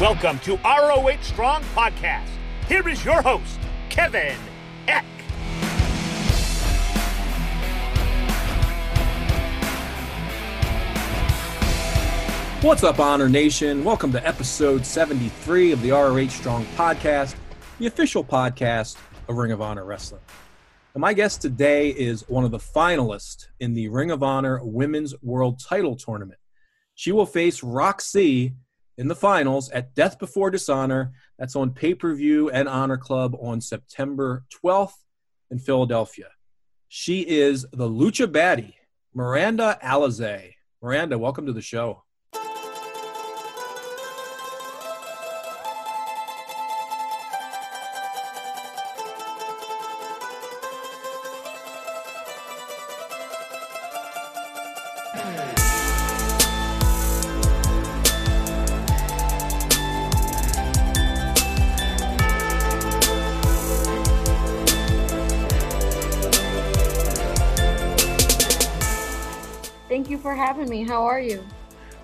Welcome to ROH Strong Podcast. Here is your host, Kevin Eck. What's up, Honor Nation? Welcome to episode 73 of the ROH Strong Podcast, the official podcast of Ring of Honor Wrestling. And my guest today is one of the finalists in the Ring of Honor Women's World Title Tournament. She will face Rok-C in the finals at Death Before Dishonor. That's on pay per view and Honor Club on September 12th in Philadelphia. She is the Lucha Baddie, Miranda Alizé. Miranda, welcome to the show. Having me. How are you?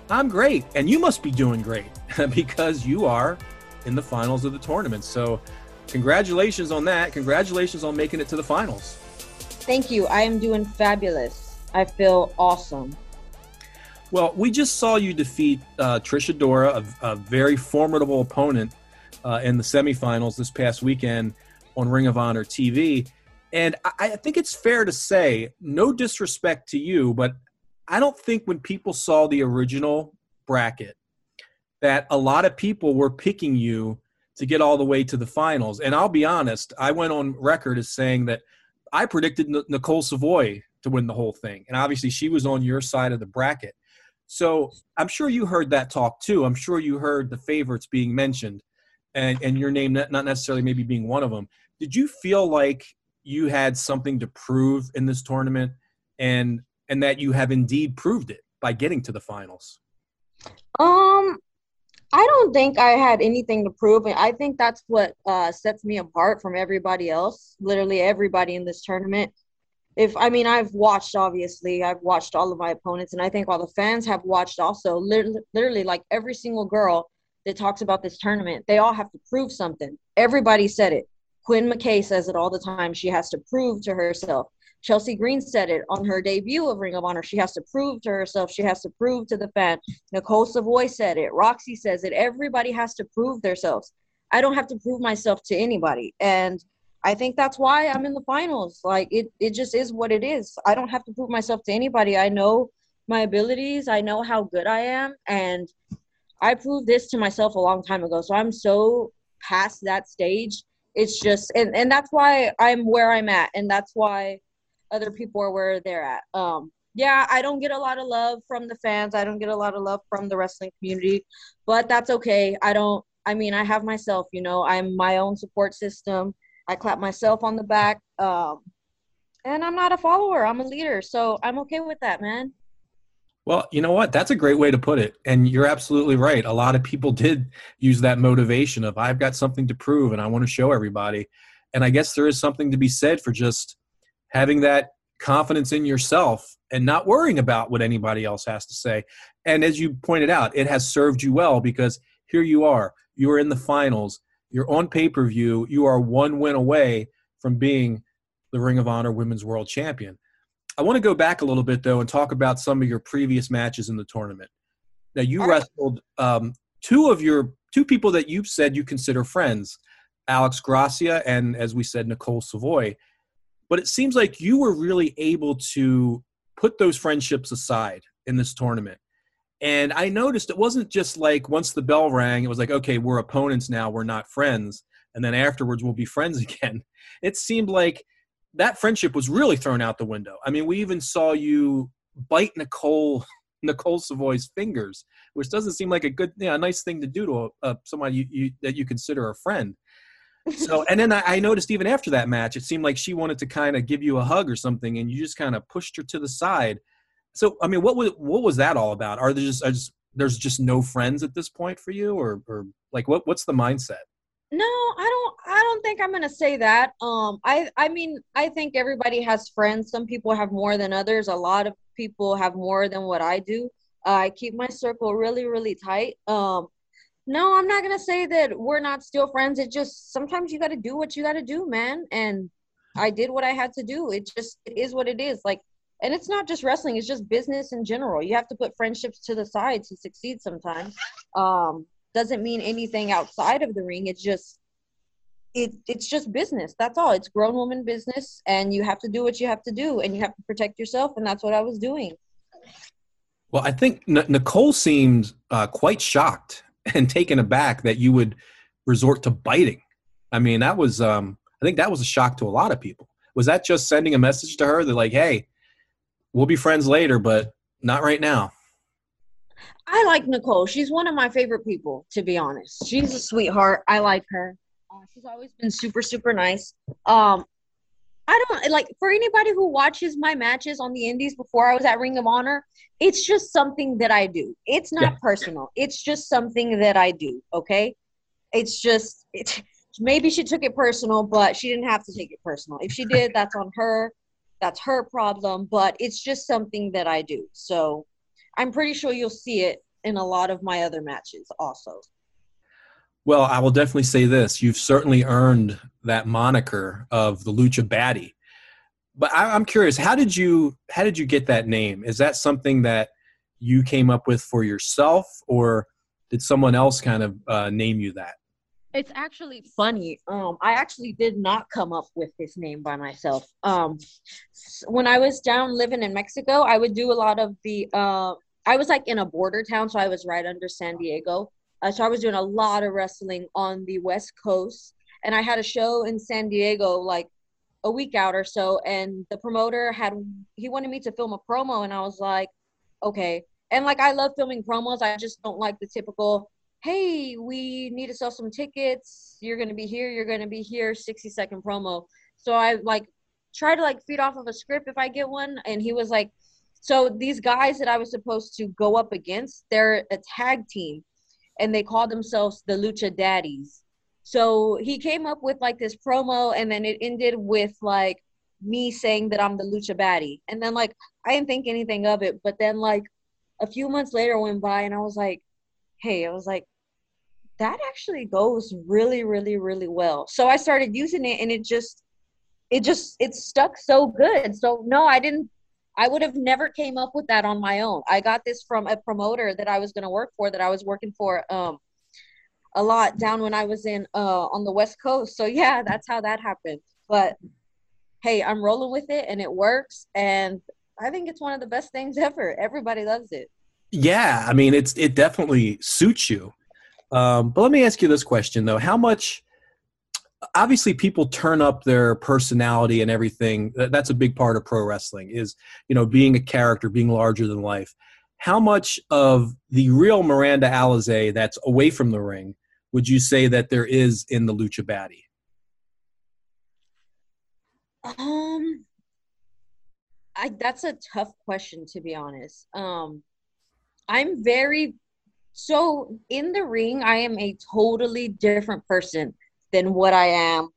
I'm great, and you must be doing great because you are in the finals of the tournament. So, congratulations on that. Congratulations on making it to the finals. Thank you. I am doing fabulous. I feel awesome. Well, we just saw you defeat uh, Trish Adora, a, a very formidable opponent uh, in the semifinals this past weekend on Ring of Honor TV. And I, I think it's fair to say, no disrespect to you, but I don't think when people saw the original bracket that a lot of people were picking you to get all the way to the finals. And I'll be honest, I went on record as saying that I predicted Nicole Savoy to win the whole thing. And obviously she was on your side of the bracket. So I'm sure you heard that talk too. I'm sure you heard the favorites being mentioned and, and your name not necessarily maybe being one of them. Did you feel like you had something to prove in this tournament and and that you have indeed proved it by getting to the finals? Um, I don't think I had anything to prove, I think that's what uh, sets me apart from everybody else. Literally, everybody in this tournament. If I mean, I've watched. Obviously, I've watched all of my opponents, and I think all the fans have watched also. Literally, literally, like every single girl that talks about this tournament, they all have to prove something. Everybody said it. Quinn McKay says it all the time. She has to prove to herself. Chelsea Green said it on her debut of Ring of Honor. She has to prove to herself. She has to prove to the fan. Nicole Savoy said it. Rok-C says it. Everybody has to prove themselves. I don't have to prove myself to anybody. And I think that's why I'm in the finals. Like it, it just is what it is. I don't have to prove myself to anybody. I know my abilities. I know how good I am. And I proved this to myself a long time ago. So I'm so past that stage. It's just and, and that's why I'm where I'm at. And that's why other people are where they're at. Um, yeah, I don't get a lot of love from the fans. I don't get a lot of love from the wrestling community, but that's okay. I don't. I mean, I have myself. You know, I'm my own support system. I clap myself on the back. Um, and I'm not a follower. I'm a leader, so I'm okay with that, man. Well, you know what? That's a great way to put it. And you're absolutely right. A lot of people did use that motivation of I've got something to prove and I want to show everybody. And I guess there is something to be said for just having that confidence in yourself and not worrying about what anybody else has to say. And as you pointed out, it has served you well because here you are. You are in the finals. You're on pay per view. You are one win away from being the Ring of Honor Women's World Champion. I want to go back a little bit though and talk about some of your previous matches in the tournament. Now you All wrestled um, two of your two people that you've said you consider friends, Alex Gracia and, as we said, Nicole Savoy but it seems like you were really able to put those friendships aside in this tournament. And I noticed it wasn't just like once the bell rang, it was like, okay, we're opponents now, we're not friends. And then afterwards, we'll be friends again. It seemed like that friendship was really thrown out the window. I mean, we even saw you bite Nicole Nicole Savoy's fingers, which doesn't seem like a good, you know, a nice thing to do to a, a you, you, that you consider a friend so and then I, I, noticed even after that match it seemed like she wanted to kind of give you a hug or something and you just kind of pushed her to the side. So i mean what was what was that all about? Are there just, just there's just no friends at this point for you or or like what what's the mindset? No i don't i don't think i'm gonna say that. Um i i mean i think everybody has friends. Some people have more than others. A lot of people have more than what i do. Uh, i keep my circle really really tight. Um No, I'm not gonna say that we're not still friends. It just sometimes you got to do what you got to do, man. And I did what I had to do. It just it is what it is. Like, and it's not just wrestling; it's just business in general. You have to put friendships to the side to succeed. Sometimes um, doesn't mean anything outside of the ring. It's just it it's just business. That's all. It's grown woman business, and you have to do what you have to do, and you have to protect yourself. And that's what I was doing. Well, I think N- Nicole seemed uh, quite shocked and taken aback that you would resort to biting. I mean, that was um, I think that was a shock to a lot of people. Was that just sending a message to her that like, hey, we'll be friends later, but not right now? I like Nicole. She's one of my favorite people, to be honest. She's a sweetheart. I like her. Uh, she's always been super, super nice. Um, I don't like for anybody who watches my matches on the Indies before I was at Ring of Honor. It's just something that I do. It's not yeah. personal. It's just something that I do. Okay, it's just it, maybe she took it personal, but she didn't have to take it personal. If she did, that's on her. That's her problem. But it's just something that I do. So I'm pretty sure you'll see it in a lot of my other matches also. Well, I will definitely say this: you've certainly earned that moniker of the Lucha Baddie. But I, am curious, how did you how did you get that name? Is that something that you came up with for yourself, or did someone else kind of uh, name you that? It's actually funny. Um, I actually did not come up with this name by myself. Um, when I was down living in Mexico, I would do a lot of the. Uh, I was like in a border town, so I was right under San Diego. Uh, so I was doing a lot of wrestling on the West Coast, and I had a show in San Diego like a week out or so, and the promoter had he wanted me to film a promo, and I was like, okay. And like I love filming promos, I just don't like the typical hey, we need to sell some tickets. You're going to be here. You're going to be here. 60 second promo. So I like try to like feed off of a script if I get one. And he was like, so these guys that I was supposed to go up against, they're a tag team and they call themselves the Lucha Daddies. So he came up with like this promo and then it ended with like me saying that I'm the Lucha Baddie. And then like I didn't think anything of it. But then like a few months later went by and I was like, hey, I was like, that actually goes really really really well so i started using it and it just it just it stuck so good so no i didn't i would have never came up with that on my own. I got this from a promoter that i was going to work for that i was working for um a lot down when i was in uh on the west coast. So yeah that's how that happened. But hey i'm rolling with it and it works. And i think it's one of the best things ever. Everybody loves it. Yeah i mean it's it definitely suits you. Um, but let me ask you this question though: How much? Obviously, people turn up their personality and everything. That's a big part of pro wrestling. Is you know being a character, being larger than life. How much of the real Miranda Alizé that's away from the ring would you say that there is in the Lucha Baddie? Um, I that's a tough question to be honest. Um, I'm very so in the ring, I am a totally different person than what I am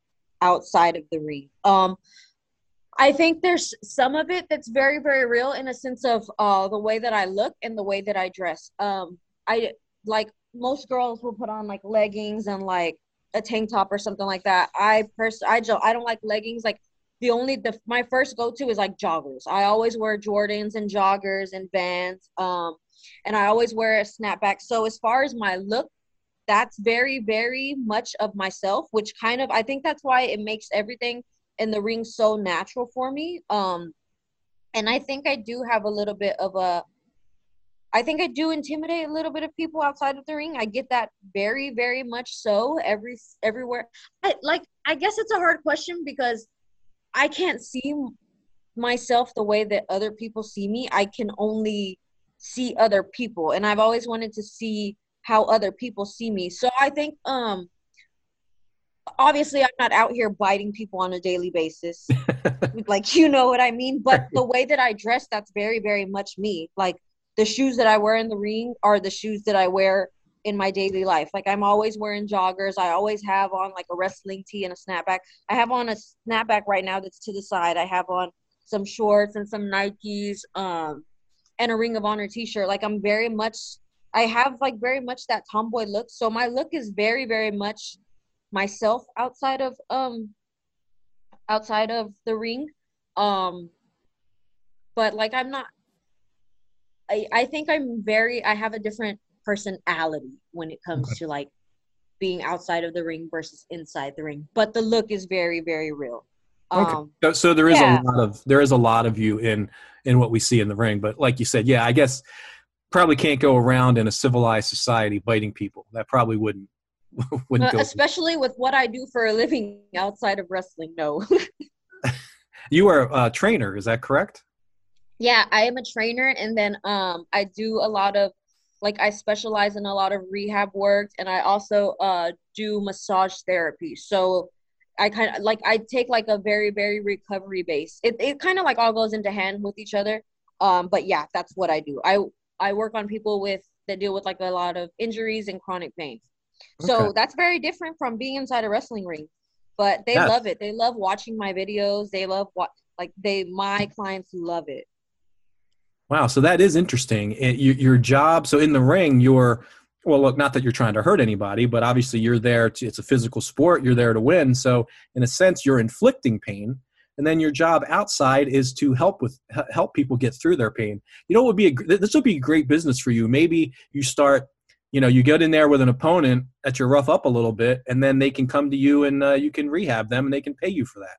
outside of the ring. Um, I think there's some of it that's very, very real in a sense of uh, the way that I look and the way that I dress. Um, I like most girls will put on like leggings and like a tank top or something like that. I pers- I don't I don't like leggings. Like the only the my first go to is like joggers. I always wear Jordans and joggers and Vans. Um, and I always wear a snapback. So as far as my look, that's very, very much of myself, which kind of I think that's why it makes everything in the ring so natural for me. Um, and I think I do have a little bit of a I think I do intimidate a little bit of people outside of the ring. I get that very, very much so every everywhere. I like I guess it's a hard question because I can't see myself the way that other people see me. I can only see other people and I've always wanted to see how other people see me. So I think um obviously I'm not out here biting people on a daily basis. like you know what I mean, but the way that I dress that's very very much me. Like the shoes that I wear in the ring are the shoes that I wear in my daily life. Like I'm always wearing joggers. I always have on like a wrestling tee and a snapback. I have on a snapback right now that's to the side. I have on some shorts and some Nikes. Um and a Ring of Honor t-shirt. Like I'm very much I have like very much that tomboy look. So my look is very, very much myself outside of um outside of the ring. Um but like I'm not I I think I'm very I have a different personality when it comes okay. to like being outside of the ring versus inside the ring. But the look is very, very real. Okay. Um, so, so there is yeah. a lot of there is a lot of you in in what we see in the ring. But like you said, yeah, I guess probably can't go around in a civilized society biting people. That probably wouldn't wouldn't uh, especially with what I do for a living outside of wrestling. No. you are a trainer, is that correct? Yeah, I am a trainer, and then um, I do a lot of like I specialize in a lot of rehab work, and I also uh do massage therapy. So I kind of like I take like a very very recovery base. It it kind of like all goes into hand with each other. Um, but yeah, that's what I do. I I work on people with that deal with like a lot of injuries and chronic pain. So okay. that's very different from being inside a wrestling ring. But they yes. love it. They love watching my videos. They love what like they my clients love it. Wow, so that is interesting. It, your, your job, so in the ring, you're well, look, not that you're trying to hurt anybody, but obviously you're there to, it's a physical sport. You're there to win. So in a sense, you're inflicting pain. And then your job outside is to help with help people get through their pain. You know, it would be a, this would be a great business for you. Maybe you start, you know, you get in there with an opponent that you're rough up a little bit, and then they can come to you and uh, you can rehab them, and they can pay you for that.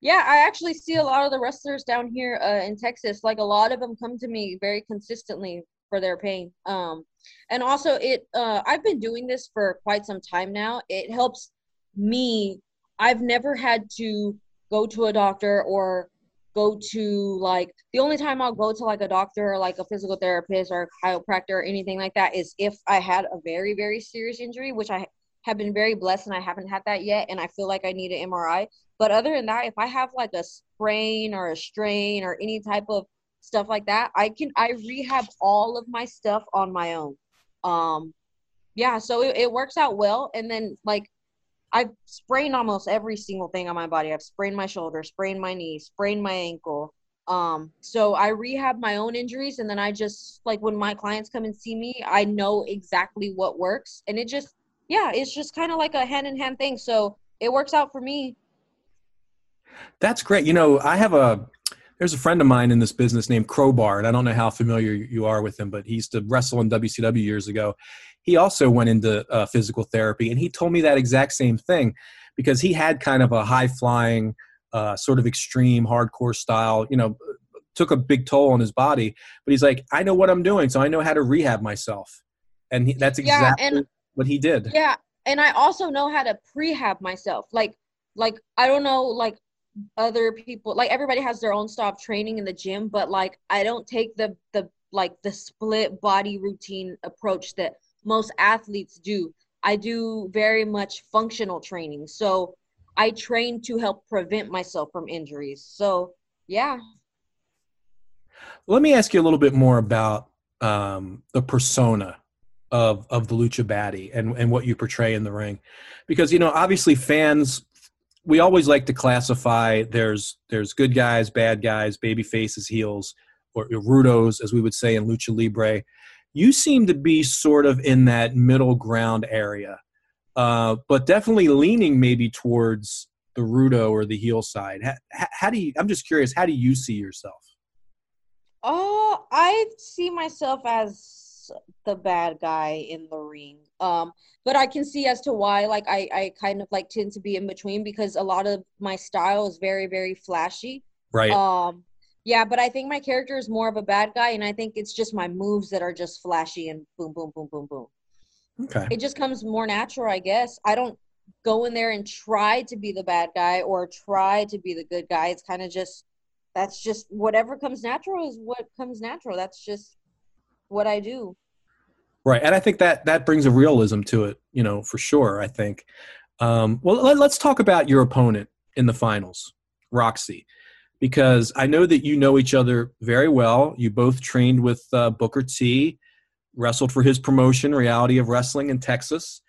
Yeah, I actually see a lot of the wrestlers down here uh, in Texas. Like a lot of them come to me very consistently for their pain. Um, and also it uh, i've been doing this for quite some time now it helps me i've never had to go to a doctor or go to like the only time i'll go to like a doctor or like a physical therapist or a chiropractor or anything like that is if i had a very very serious injury which i have been very blessed and i haven't had that yet and i feel like i need an mri but other than that if i have like a sprain or a strain or any type of stuff like that i can i rehab all of my stuff on my own. Um yeah so it, it works out well. And then like i've sprained almost every single thing on my body. I've sprained my shoulder sprained my knee sprained my ankle. Um so i rehab my own injuries and then i just like when my clients come and see me i know exactly what works and it just yeah it's just kind of like a hand in hand thing. So it works out for me. That's great. You know i have a there's a friend of mine in this business named Crowbar, and I don't know how familiar you are with him, but he used to wrestle in WCW years ago. He also went into uh, physical therapy, and he told me that exact same thing because he had kind of a high flying, uh, sort of extreme, hardcore style, you know, took a big toll on his body. But he's like, I know what I'm doing, so I know how to rehab myself. And he, that's exactly yeah, and, what he did. Yeah. And I also know how to prehab myself. Like, like I don't know, like other people like everybody has their own style of training in the gym but like i don't take the the like the split body routine approach that most athletes do. I do very much functional training. So i train to help prevent myself from injuries. So yeah. Let me ask you a little bit more about um, the persona of of the lucha baddie and and what you portray in the ring. Because you know obviously fans we always like to classify there's there's good guys, bad guys, baby faces, heels, or rudos, as we would say in lucha libre. You seem to be sort of in that middle ground area, uh, but definitely leaning maybe towards the rudo or the heel side. How, how do you? I'm just curious. How do you see yourself? Oh, I see myself as the bad guy in the ring. Um, but I can see as to why, like, I, I kind of like tend to be in between because a lot of my style is very, very flashy. Right. Um, yeah, but I think my character is more of a bad guy, and I think it's just my moves that are just flashy and boom, boom, boom, boom, boom. Okay. It just comes more natural, I guess. I don't go in there and try to be the bad guy or try to be the good guy. It's kind of just that's just whatever comes natural is what comes natural. That's just what I do. Right, and I think that that brings a realism to it, you know, for sure. I think. Um, well, let, let's talk about your opponent in the finals, Rok-C, because I know that you know each other very well. You both trained with uh, Booker T, wrestled for his promotion, Reality of Wrestling in Texas.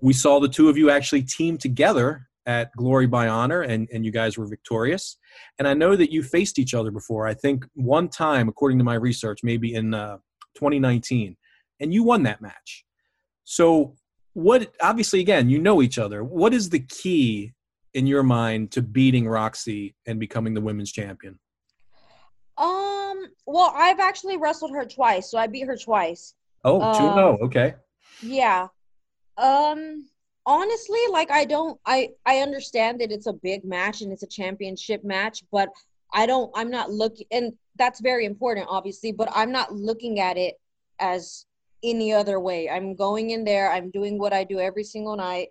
We saw the two of you actually team together at Glory by Honor, and, and you guys were victorious. And I know that you faced each other before. I think one time, according to my research, maybe in uh, 2019. and you won that match. So, what obviously, again, you know each other. What is the key in your mind to beating Rok-C and becoming the women's champion? Um, well, I've actually wrestled her twice, so I beat her twice. Oh, two um, oh, okay. Yeah. Um, honestly, like I don't I I understand that it's a big match and it's a championship match, but I don't I'm not looking and that's very important obviously, but I'm not looking at it as any other way. I'm going in there, I'm doing what I do every single night.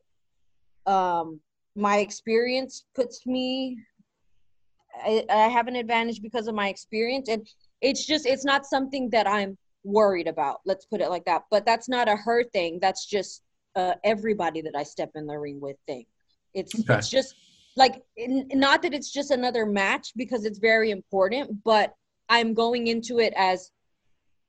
Um my experience puts me I, I have an advantage because of my experience and it's just it's not something that I'm worried about. Let's put it like that. But that's not a her thing. That's just uh, everybody that I step in the ring with thing. It's okay. it's just like not that it's just another match because it's very important, but I'm going into it as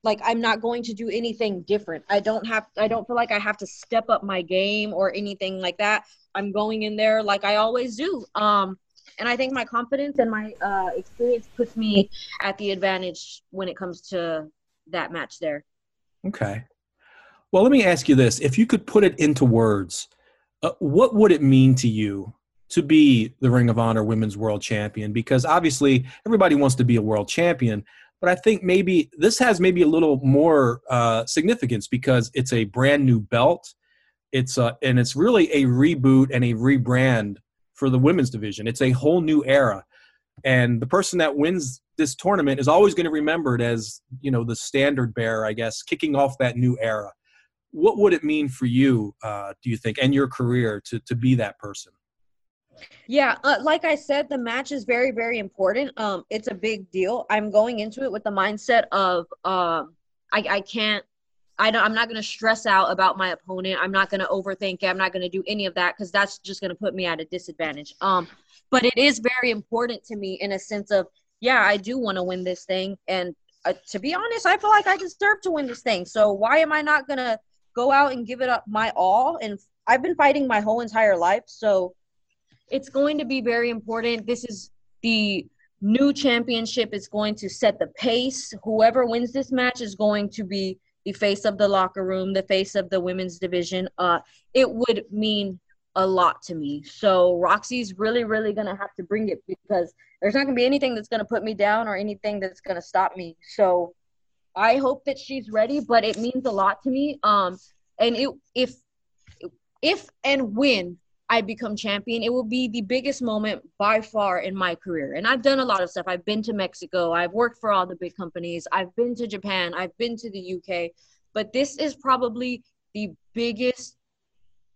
like I'm not going to do anything different. I don't have I don't feel like I have to step up my game or anything like that. I'm going in there like I always do. Um and I think my confidence and my uh experience puts me at the advantage when it comes to that match there. Okay. Well, let me ask you this: if you could put it into words, uh, what would it mean to you to be the Ring of Honor Women's World Champion? Because obviously, everybody wants to be a world champion, but I think maybe this has maybe a little more uh, significance because it's a brand new belt. It's a, and it's really a reboot and a rebrand for the women's division. It's a whole new era, and the person that wins this tournament is always going to be remembered as you know the standard bearer, I guess, kicking off that new era what would it mean for you uh, do you think and your career to to be that person yeah uh, like i said the match is very very important um it's a big deal i'm going into it with the mindset of um i i can't I don't, I'm not going to stress out about my opponent. I'm not going to overthink it. I'm not going to do any of that because that's just going to put me at a disadvantage. Um, but it is very important to me in a sense of, yeah, I do want to win this thing, and uh, to be honest, I feel like I deserve to win this thing. So why am I not going to go out and give it up my all. And I've been fighting my whole entire life. So it's going to be very important. This is the new championship It's going to set the pace. Whoever wins this match is going to be the face of the locker room, the face of the women's division. Uh, it would mean a lot to me. So Rok-C's really, really gonna have to bring it because there's not gonna be anything that's gonna put me down or anything that's gonna stop me. So I hope that she's ready, but it means a lot to me. Um, and it, if if and when I become champion, it will be the biggest moment by far in my career. And I've done a lot of stuff. I've been to Mexico. I've worked for all the big companies. I've been to Japan. I've been to the UK. But this is probably the biggest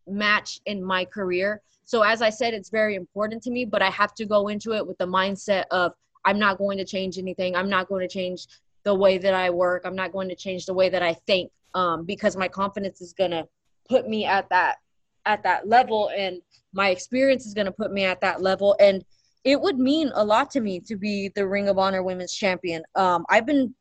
match in my career. So as I said, it's very important to me, but I have to go into it with the mindset of I'm not going to change anything. I'm not going to change the way that I work. I'm not going to change the way that I think um, because my confidence is going to put me at that at that level and my experience is going to put me at that level and it would mean a lot to me to be the ring of honor women's champion um, i've been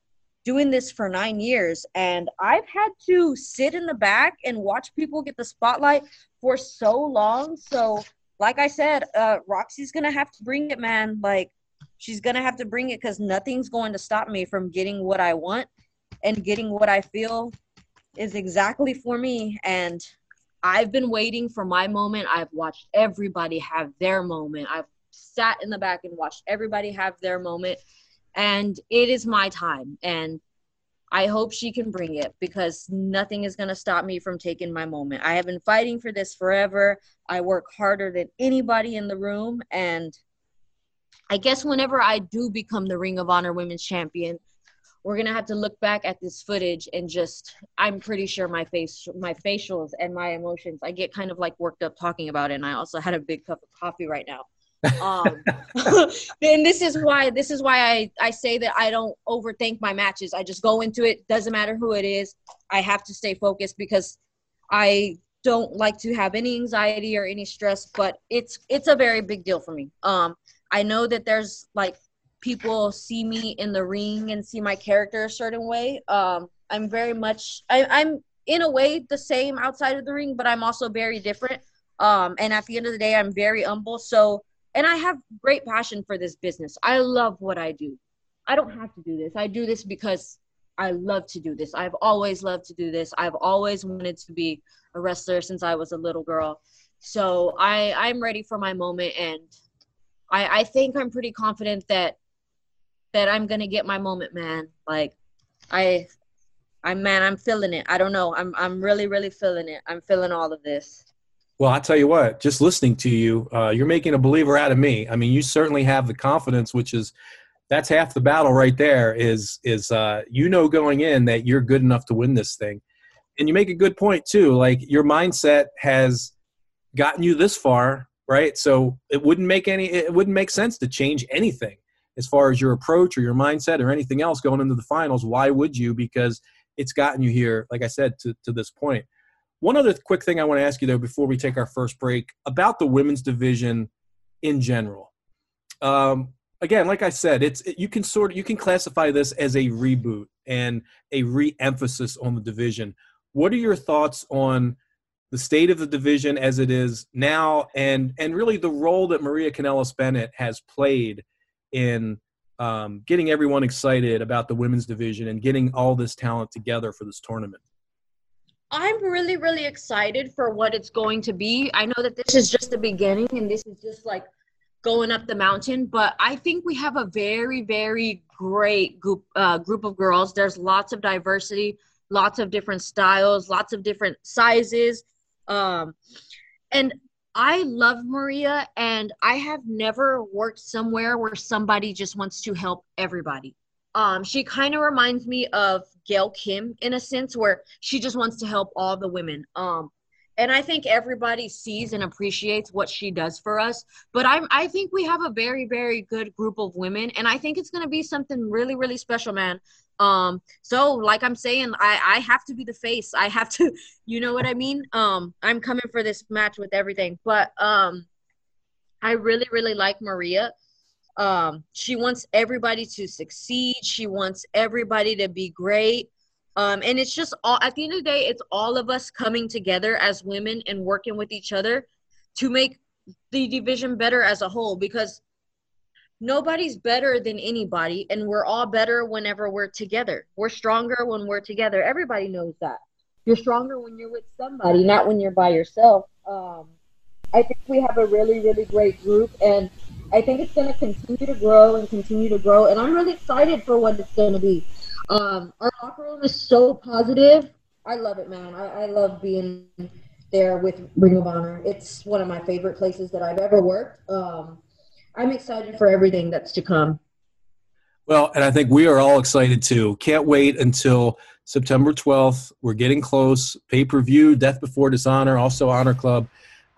doing this for nine years and i've had to sit in the back and watch people get the spotlight for so long so like i said uh, Rok-C's gonna have to bring it man like she's gonna have to bring it because nothing's going to stop me from getting what I want and getting what I feel is exactly for me. And I've been waiting for my moment. I've watched everybody have their moment. I've sat in the back and watched everybody have their moment. And it is my time. And I hope she can bring it because nothing is going to stop me from taking my moment. I have been fighting for this forever. I work harder than anybody in the room. And I guess whenever I do become the Ring of Honor Women's Champion, we're gonna have to look back at this footage and just I'm pretty sure my face my facials and my emotions I get kind of like worked up talking about it and I also had a big cup of coffee right now. um and this is why this is why I I say that I don't overthink my matches. I just go into it, doesn't matter who it is. I have to stay focused because I don't like to have any anxiety or any stress, but it's it's a very big deal for me. Um I know that there's like people see me in the ring and see my character a certain way. Um, I'm very much I, I'm in a way the same outside of the ring, but I'm also very different. Um, and at the end of the day, I'm very humble. So, and I have great passion for this business. I love what I do. I don't have to do this. I do this because I love to do this. I've always loved to do this. I've always wanted to be a wrestler since I was a little girl. So I I'm ready for my moment, and I I think I'm pretty confident that that I'm gonna get my moment, man. Like I I'm man, I'm feeling it. I don't know. I'm I'm really really feeling it. I'm feeling all of this. Well, I tell you what, just listening to you, uh, you're making a believer out of me. I mean, you certainly have the confidence, which is that's half the battle right there. Is is uh, you know going in that you're good enough to win this thing, and you make a good point too. Like your mindset has gotten you this far, right? So it wouldn't make any it wouldn't make sense to change anything as far as your approach or your mindset or anything else going into the finals. Why would you? Because it's gotten you here, like I said, to, to this point. One other quick thing I want to ask you though before we take our first break about the women's division in general. Um, again, like I said, it's it, you can sort of you can classify this as a reboot and a re-emphasis on the division. What are your thoughts on the state of the division as it is now, and and really the role that Maria Kanellis Bennett has played in um, getting everyone excited about the women's division and getting all this talent together for this tournament? I'm really, really excited for what it's going to be. I know that this is just the beginning and this is just like going up the mountain, but I think we have a very, very great group uh, group of girls. There's lots of diversity, lots of different styles, lots of different sizes. Um, and I love Maria, and I have never worked somewhere where somebody just wants to help everybody. Um, she kind of reminds me of Gail Kim in a sense, where she just wants to help all the women. Um, and I think everybody sees and appreciates what she does for us. But I'm, I think we have a very, very good group of women, and I think it's going to be something really, really special, man. Um, so like I'm saying, I, I have to be the face. I have to, you know what I mean? Um, I'm coming for this match with everything. But um I really, really like Maria. Um, she wants everybody to succeed. She wants everybody to be great. Um, and it's just all at the end of the day, it's all of us coming together as women and working with each other to make the division better as a whole because nobody's better than anybody and we're all better whenever we're together. We're stronger when we're together. Everybody knows that. You're stronger when you're with somebody not when you're by yourself. Um, i think we have a really really great group and i think it's going to continue to grow and continue to grow and i'm really excited for what it's going to be. Um, our locker room is so positive. I love it man. I, I love being there with ring of honor. It's one of my favorite places that i've ever worked. Um, I'm excited for everything that's to come. Well, and I think we are all excited too. Can't wait until September 12th. We're getting close. Pay per view, Death Before Dishonor, also Honor Club.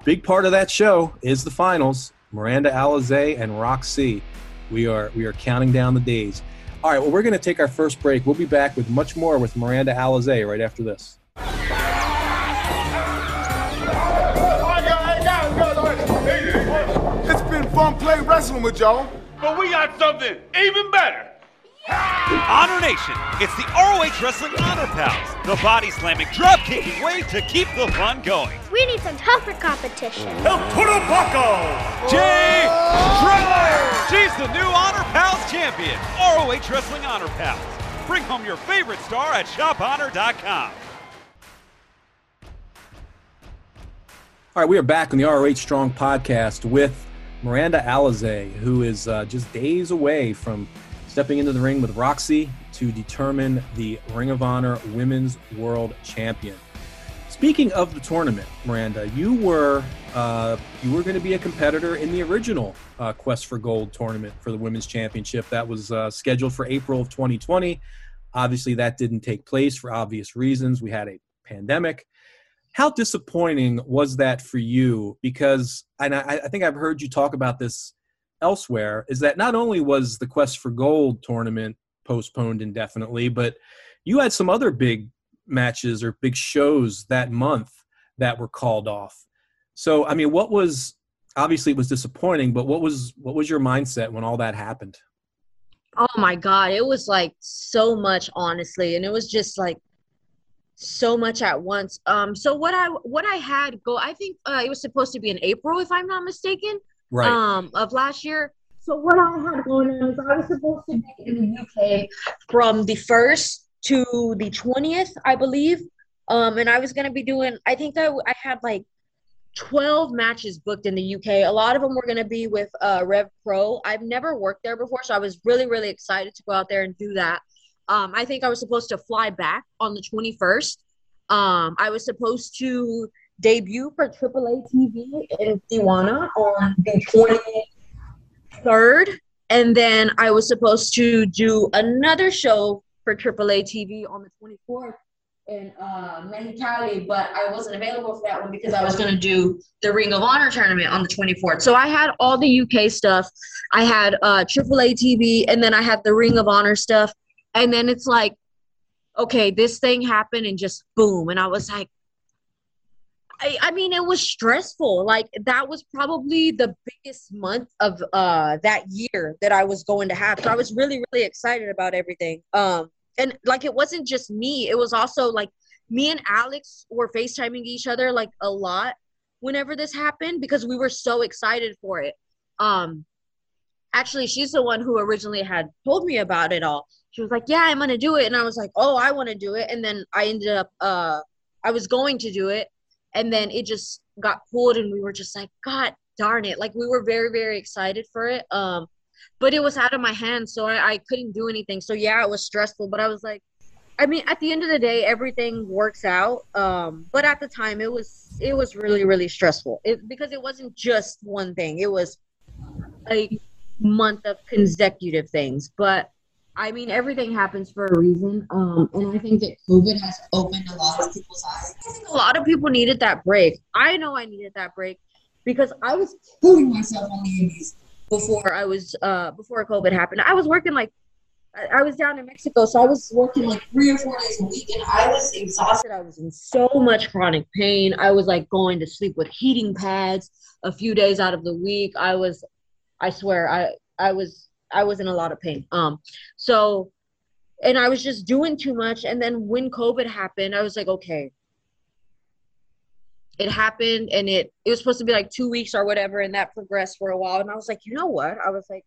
Big part of that show is the finals. Miranda Alizé and Rok-C. We are we are counting down the days. All right, well, we're going to take our first break. We'll be back with much more with Miranda Alizé right after this. Fun play wrestling with y'all. But we got something even better. Honor Nation, it's the ROH Wrestling Honor Pals, the body slamming, drop kicking way to keep the fun going. We need some tougher competition. El Turabaco! Jay Triller! She's the new Honor Pals champion. ROH Wrestling Honor Pals. Bring home your favorite star at shophonor.com. All right, we are back on the ROH Strong podcast with Miranda Alizé, who is uh, just days away from stepping into the ring with Rok-C to determine the Ring of Honor Women's World Champion. Speaking of the tournament, Miranda, you were uh, you were going to be a competitor in the original uh, Quest for Gold tournament for the Women's Championship that was uh, scheduled for April of 2020. Obviously, that didn't take place for obvious reasons. We had a pandemic. How disappointing was that for you? Because, and I, I think I've heard you talk about this elsewhere, is that not only was the Quest for Gold tournament postponed indefinitely, but you had some other big matches or big shows that month that were called off. So, I mean, what was obviously it was disappointing, but what was what was your mindset when all that happened? Oh my god, it was like so much honestly, and it was just like so much at once. Um, so what I what I had go, I think uh, it was supposed to be in April, if I'm not mistaken, right? Um, of last year. So what I had going on is I was supposed to be in the UK from the first to the 20th, I believe. Um, and I was gonna be doing. I think that I had like 12 matches booked in the UK. A lot of them were going to be with uh, Rev Pro. I've never worked there before, so I was really, really excited to go out there and do that. Um, I think I was supposed to fly back on the 21st. Um, I was supposed to debut for AAA TV in Tijuana on the 23rd. And then I was supposed to do another show for AAA TV on the 24th in uh, Mexicali, but I wasn't available for that one because I was going to do the Ring of Honor tournament on the 24th. So I had all the UK stuff. I had uh, AAA TV, and then I had the Ring of Honor stuff. And then it's like, okay, this thing happened, and just boom. And I was like, I, I mean, it was stressful. Like that was probably the biggest month of uh, that year that I was going to have. So I was really, really excited about everything. Um, and like it wasn't just me it was also like me and alex were facetiming each other like a lot whenever this happened because we were so excited for it um actually she's the one who originally had told me about it all she was like yeah i'm gonna do it and i was like oh i want to do it and then i ended up uh i was going to do it and then it just got pulled and we were just like god darn it like we were very very excited for it um but it was out of my hands, so I, I couldn't do anything. So yeah, it was stressful, but I was like, I mean, at the end of the day, everything works out. Um, but at the time, it was it was really really stressful it, because it wasn't just one thing. It was a month of consecutive things. But I mean, everything happens for a reason. Um, and I think that COVID has opened a lot of people's eyes. I think a lot of people needed that break. I know I needed that break because I was killing myself on the indies before I was uh before COVID happened. I was working like I was down in Mexico, so I was working like three or four days a week, and I was exhausted. I was in so much chronic pain. I was like going to sleep with heating pads a few days out of the week. I was, I swear, I I was I was in a lot of pain. Um, so, and I was just doing too much. And then when COVID happened, I was like, okay, it happened and it it was supposed to be like two weeks or whatever and that progressed for a while. And i was like you know what? I was like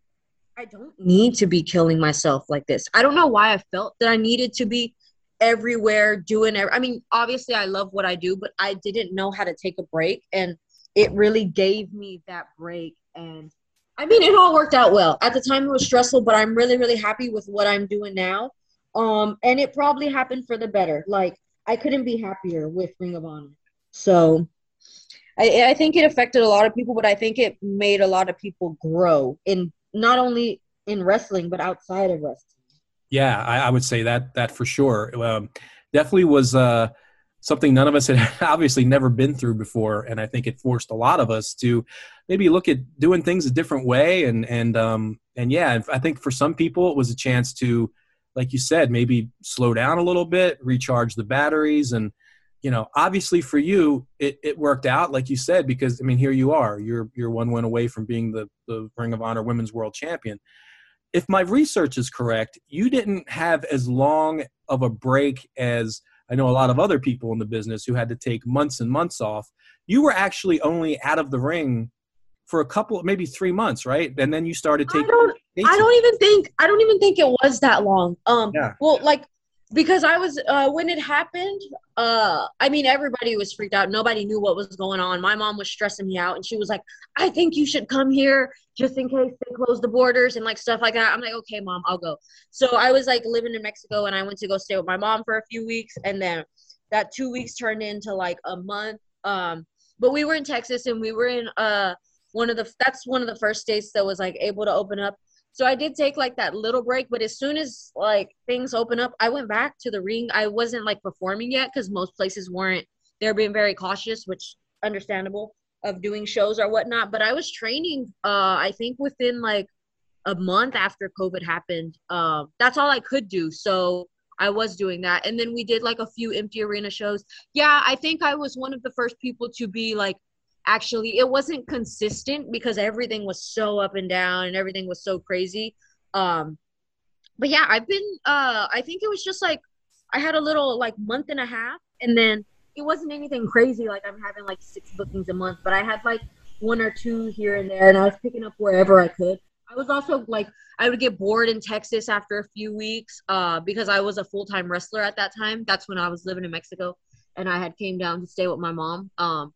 i don't need to be killing myself like this. I don't know why i felt that i needed to be everywhere doing every, i mean obviously i love what i do but i didn't know how to take a break. And it really gave me that break. And i mean it all worked out well at the time it was stressful but i'm really really happy with what i'm doing now um and it probably happened for the better like i couldn't be happier with ring of honor so I, I think it affected a lot of people, but I think it made a lot of people grow in not only in wrestling but outside of wrestling. Yeah, I, I would say that that for sure. Um, definitely was uh, something none of us had obviously never been through before, and I think it forced a lot of us to maybe look at doing things a different way. And and um, and yeah, I think for some people it was a chance to, like you said, maybe slow down a little bit, recharge the batteries, and you know, obviously for you, it, it worked out, like you said, because I mean, here you are. You're you're one win away from being the the Ring of Honor Women's World Champion. If my research is correct, you didn't have as long of a break as I know a lot of other people in the business who had to take months and months off. You were actually only out of the ring for a couple, maybe three months, right? And then you started taking. I don't, I don't even think I don't even think it was that long. Um, yeah. well, like because I was uh, when it happened. Uh, I mean, everybody was freaked out. Nobody knew what was going on. My mom was stressing me out, and she was like, "I think you should come here just in case they close the borders and like stuff like that." I'm like, "Okay, mom, I'll go." So I was like living in Mexico, and I went to go stay with my mom for a few weeks, and then that two weeks turned into like a month. Um, but we were in Texas, and we were in uh one of the that's one of the first states that was like able to open up so I did take like that little break, but as soon as like things open up, I went back to the ring. I wasn't like performing yet because most places weren't. They're being very cautious, which understandable of doing shows or whatnot. But I was training. Uh, I think within like a month after COVID happened. Uh, that's all I could do. So I was doing that, and then we did like a few empty arena shows. Yeah, I think I was one of the first people to be like actually it wasn't consistent because everything was so up and down and everything was so crazy um but yeah i've been uh i think it was just like i had a little like month and a half and then it wasn't anything crazy like i'm having like six bookings a month but i had like one or two here and there and i was picking up wherever i could I was also like I would get bored in Texas after a few weeks uh, because I was a full time wrestler at that time. That's when I was living in Mexico, and I had came down to stay with my mom. Um,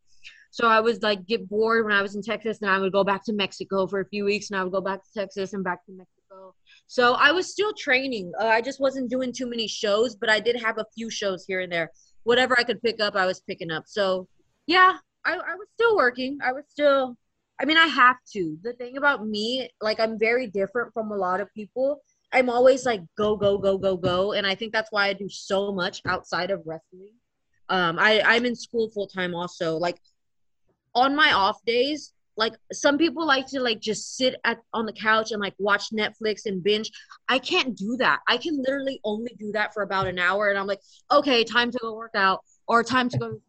so I was like get bored when I was in Texas, and I would go back to Mexico for a few weeks, and I would go back to Texas and back to Mexico. So I was still training. Uh, I just wasn't doing too many shows, but I did have a few shows here and there. Whatever I could pick up, I was picking up. So yeah, I, I was still working. I was still I mean, I have to. The thing about me, like, I'm very different from a lot of people. I'm always like, go, go, go, go, go. And I think that's why I do so much outside of wrestling. Um, I, I'm in school full time also. Like, on my off days, like some people like to like just sit at on the couch and like watch Netflix and binge. I can't do that. I can literally only do that for about an hour and I'm like, okay, time to go work out or time to go or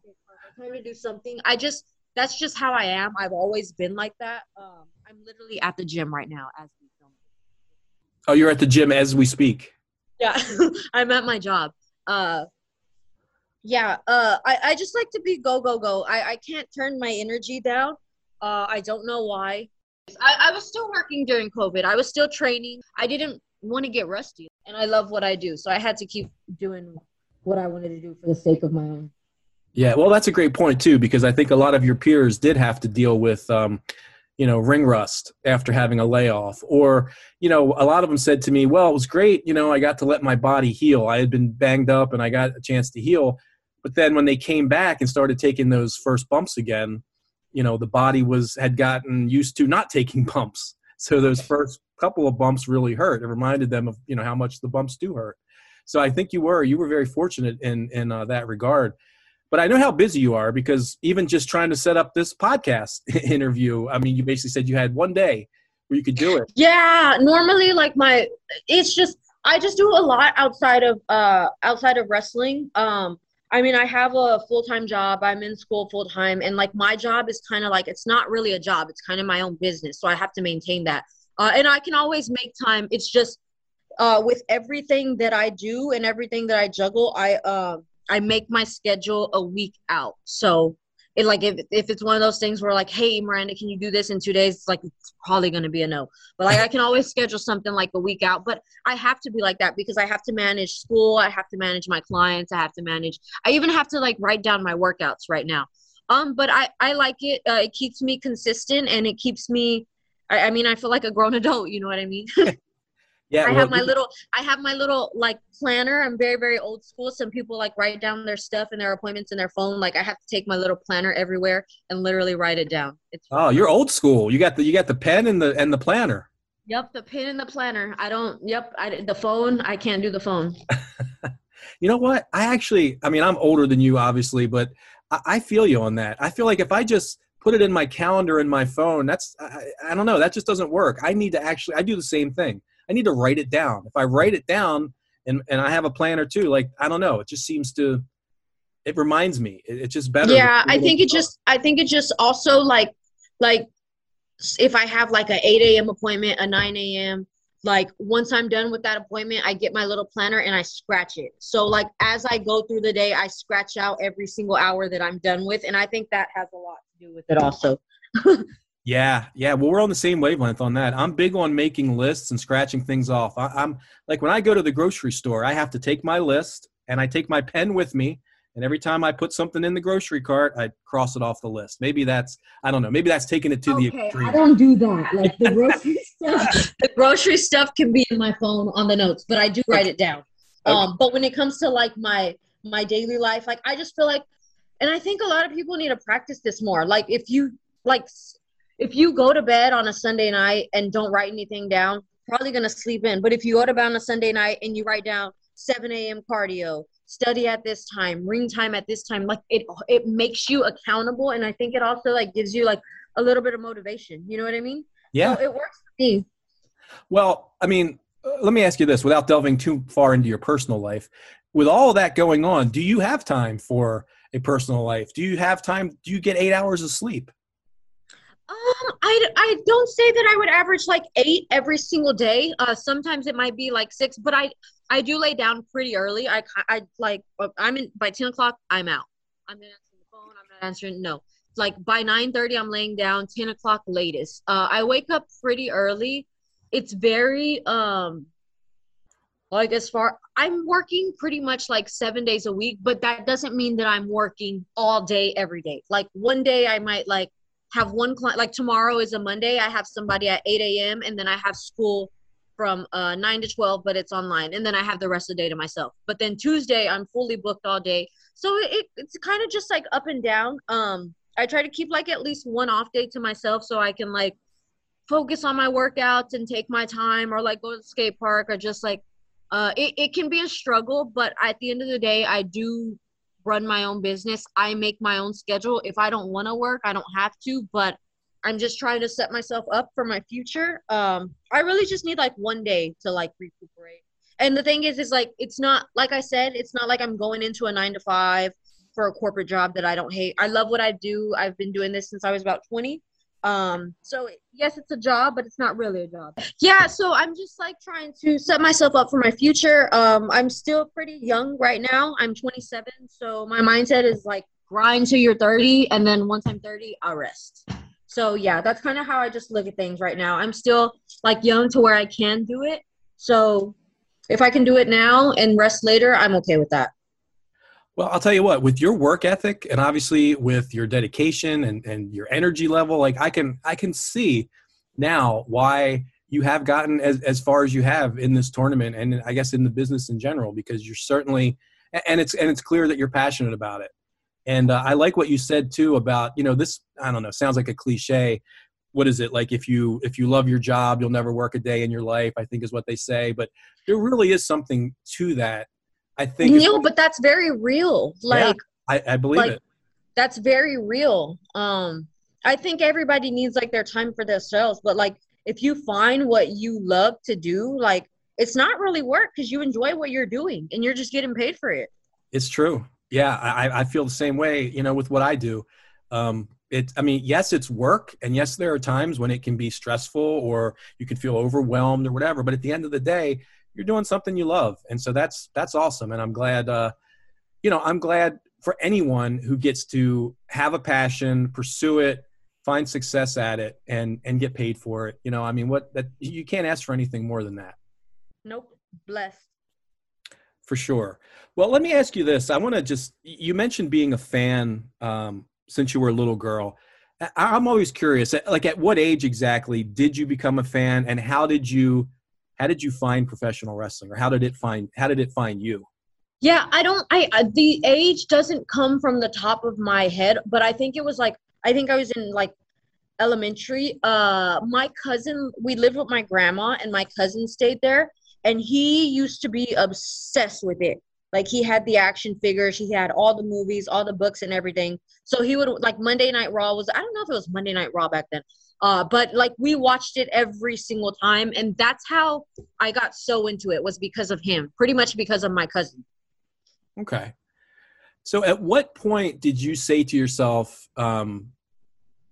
time to do something. I just that's just how I am. I've always been like that. Um, I'm literally at the gym right now as we film. Oh, you're at the gym as we speak. Yeah, I'm at my job. Uh, yeah, uh, I, I just like to be go, go, go. I, I can't turn my energy down. Uh, I don't know why. I, I was still working during COVID. I was still training. I didn't want to get rusty, and I love what I do. So I had to keep doing what I wanted to do for the sake of my own. Yeah, well, that's a great point too, because I think a lot of your peers did have to deal with, um, you know, ring rust after having a layoff, or you know, a lot of them said to me, "Well, it was great. You know, I got to let my body heal. I had been banged up, and I got a chance to heal. But then when they came back and started taking those first bumps again, you know, the body was had gotten used to not taking bumps. So those first couple of bumps really hurt. It reminded them of you know how much the bumps do hurt. So I think you were you were very fortunate in in uh, that regard. But I know how busy you are because even just trying to set up this podcast interview, I mean, you basically said you had one day where you could do it. Yeah, normally like my it's just I just do a lot outside of uh outside of wrestling. Um I mean, I have a full-time job. I'm in school full-time and like my job is kind of like it's not really a job. It's kind of my own business. So I have to maintain that. Uh, and I can always make time. It's just uh, with everything that I do and everything that I juggle, I uh, I make my schedule a week out. So it like if if it's one of those things where like, hey Miranda, can you do this in two days? It's like it's probably gonna be a no. But like I can always schedule something like a week out. But I have to be like that because I have to manage school, I have to manage my clients, I have to manage I even have to like write down my workouts right now. Um, but I I like it. Uh, it keeps me consistent and it keeps me I, I mean I feel like a grown adult, you know what I mean? Yeah, I well, have my little I have my little like planner. I'm very very old school. Some people like write down their stuff and their appointments in their phone. Like I have to take my little planner everywhere and literally write it down. It's Oh, you're old school. You got the you got the pen and the and the planner. Yep, the pen and the planner. I don't. Yep, I, the phone. I can't do the phone. you know what? I actually, I mean, I'm older than you, obviously, but I, I feel you on that. I feel like if I just put it in my calendar in my phone, that's I, I don't know. That just doesn't work. I need to actually. I do the same thing. I need to write it down. If I write it down and, and I have a planner too, like, I don't know, it just seems to, it reminds me. It, it's just better. Yeah, I think it just, I think it just also like, like if I have like a 8 a.m. appointment, a 9 a.m., like once I'm done with that appointment, I get my little planner and I scratch it. So like as I go through the day, I scratch out every single hour that I'm done with, and I think that has a lot to do with it also. Yeah, yeah. Well, we're on the same wavelength on that. I'm big on making lists and scratching things off. I, am like when I go to the grocery store, I have to take my list and I take my pen with me. And every time I put something in the grocery cart, I cross it off the list. Maybe that's I don't know. Maybe that's taking it to okay, the extreme. I don't do that. Like the grocery stuff, the grocery stuff can be in my phone on the notes, but I do write it down. Okay. Um, but when it comes to like my my daily life, like I just feel like, and I think a lot of people need to practice this more. Like if you like if you go to bed on a Sunday night and don't write anything down, probably gonna sleep in. But if you go to bed on a Sunday night and you write down 7 a.m. cardio, study at this time, ring time at this time, like it it makes you accountable, and I think it also like gives you like a little bit of motivation. You know what I mean? Yeah. So it works for me. Well, I mean, uh, let me ask you this without delving too far into your personal life. With all that going on, do you have time for a personal life? Do you have time? Do you get eight hours of sleep? Um, I, I don't say that I would average like eight every single day. Uh, sometimes it might be like six, but I I do lay down pretty early. I I like I'm in by ten o'clock. I'm out. I'm not answering the phone. I'm not answering. No, like by nine thirty, I'm laying down. Ten o'clock latest. Uh, I wake up pretty early. it's very um like as far i'm working pretty much like seven days a week but that doesn't mean that i'm working all day every day like one day i might like have one client like tomorrow is a monday i have somebody at 8 a.m and then i have school from uh, 9 to 12 but it's online and then i have the rest of the day to myself. But then tuesday i'm fully booked all day. So it, it's kind of just like up and down. Um i try to keep like at least one off day to myself so i can like focus on my workouts and take my time or like go to the skate park or just like uh it, it can be a struggle but at the end of the day i do run my own business. I make my own schedule. If i don't want to work i don't have to but i'm just trying to set myself up for my future. Um i really just need like one day to like recuperate. And the thing is is like it's not like i said it's not like i'm going into a nine to five for a corporate job that i don't hate. I love what i do. I've been doing this since i was about 20 um so yes it's a job but it's not really a job. Yeah so i'm just like trying to set myself up for my future. Um i'm still pretty young right now. I'm 27 so my mindset is like grind till you're 30 and then once i'm 30 i'll rest. So yeah that's kind of how i just look at things right now. I'm still like young to where i can do it. So if i can do it now and rest later i'm okay with that Well, I'll tell you what, with your work ethic and obviously with your dedication and, and your energy level, like I can I can see now why you have gotten as, as far as you have in this tournament and I guess in the business in general, because you're certainly and it's and it's clear that you're passionate about it. And uh, I like what you said too about, you know, this I don't know, sounds like a cliche. What is it? Like if you if you love your job, you'll never work a day in your life, I think is what they say, but there really is something to that. I think no but that's very real like I, I believe like, it. that's very real um i think everybody needs like their time for themselves but like if you find what you love to do like it's not really work because you enjoy what you're doing and you're just getting paid for it It's true. Yeah, I, I feel the same way. You know, with what I do, um, it. I mean, yes, it's work, and yes, there are times when it can be stressful or you can feel overwhelmed or whatever. But at the end of the day, you're doing something you love, and so that's that's awesome. And I'm glad. Uh, you know, I'm glad for anyone who gets to have a passion, pursue it, find success at it, and and get paid for it. You know, I mean, what that you can't ask for anything more than that. nope blessed For sure. Well, let me ask you this. I want to just, you mentioned being a fan um, since you were a little girl. I'm always curious, like at what age exactly did you become a fan and how did you, how did you find professional wrestling or how did it find, how did it find you? Yeah, I don't. I I- the age doesn't come from the top of my head, but I think it was like I think I was in like elementary. Uh, my cousin, we lived with my grandma, and my cousin stayed there, and he used to be obsessed with it. Like he had the action figures, he had all the movies, all the books, and everything. So he would like Monday Night Raw was. I don't know if it was Monday Night Raw back then. Uh, but like we watched it every single time, and that's how I got so into it was because of him. Pretty much because of my cousin. Okay. So at what point did you say to yourself, um,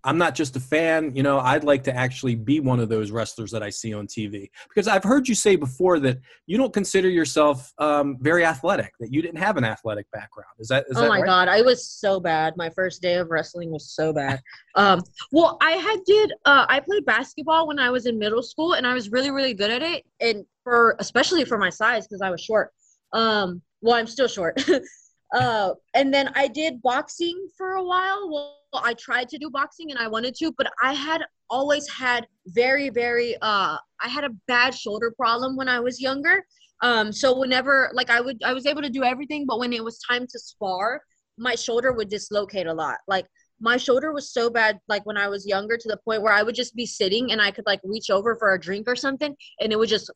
I'm not just a fan, you know, I'd like to actually be one of those wrestlers that I see on TV? Because I've heard you say before that you don't consider yourself um, very athletic, that you didn't have an athletic background. Is that, is that oh that my right? god i was so bad my first day of wrestling was so bad um well i had did uh i played basketball when i was in middle school and i was really really good at it and for especially for my size because i was short um well i'm still short uh and then i did boxing for a while well i tried to do boxing and i wanted to but i had always had very very uh i had a bad shoulder problem when i was younger. Um so whenever like i would i was able to do everything but when it was time to spar my shoulder would dislocate a lot. Like my shoulder was so bad like when i was younger to the point where i would just be sitting and i could like reach over for a drink or something and it would just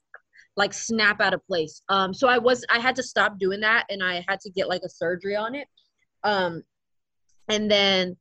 like snap out of place. Um so i was i had to stop doing that and i had to get like a surgery on it. Um and then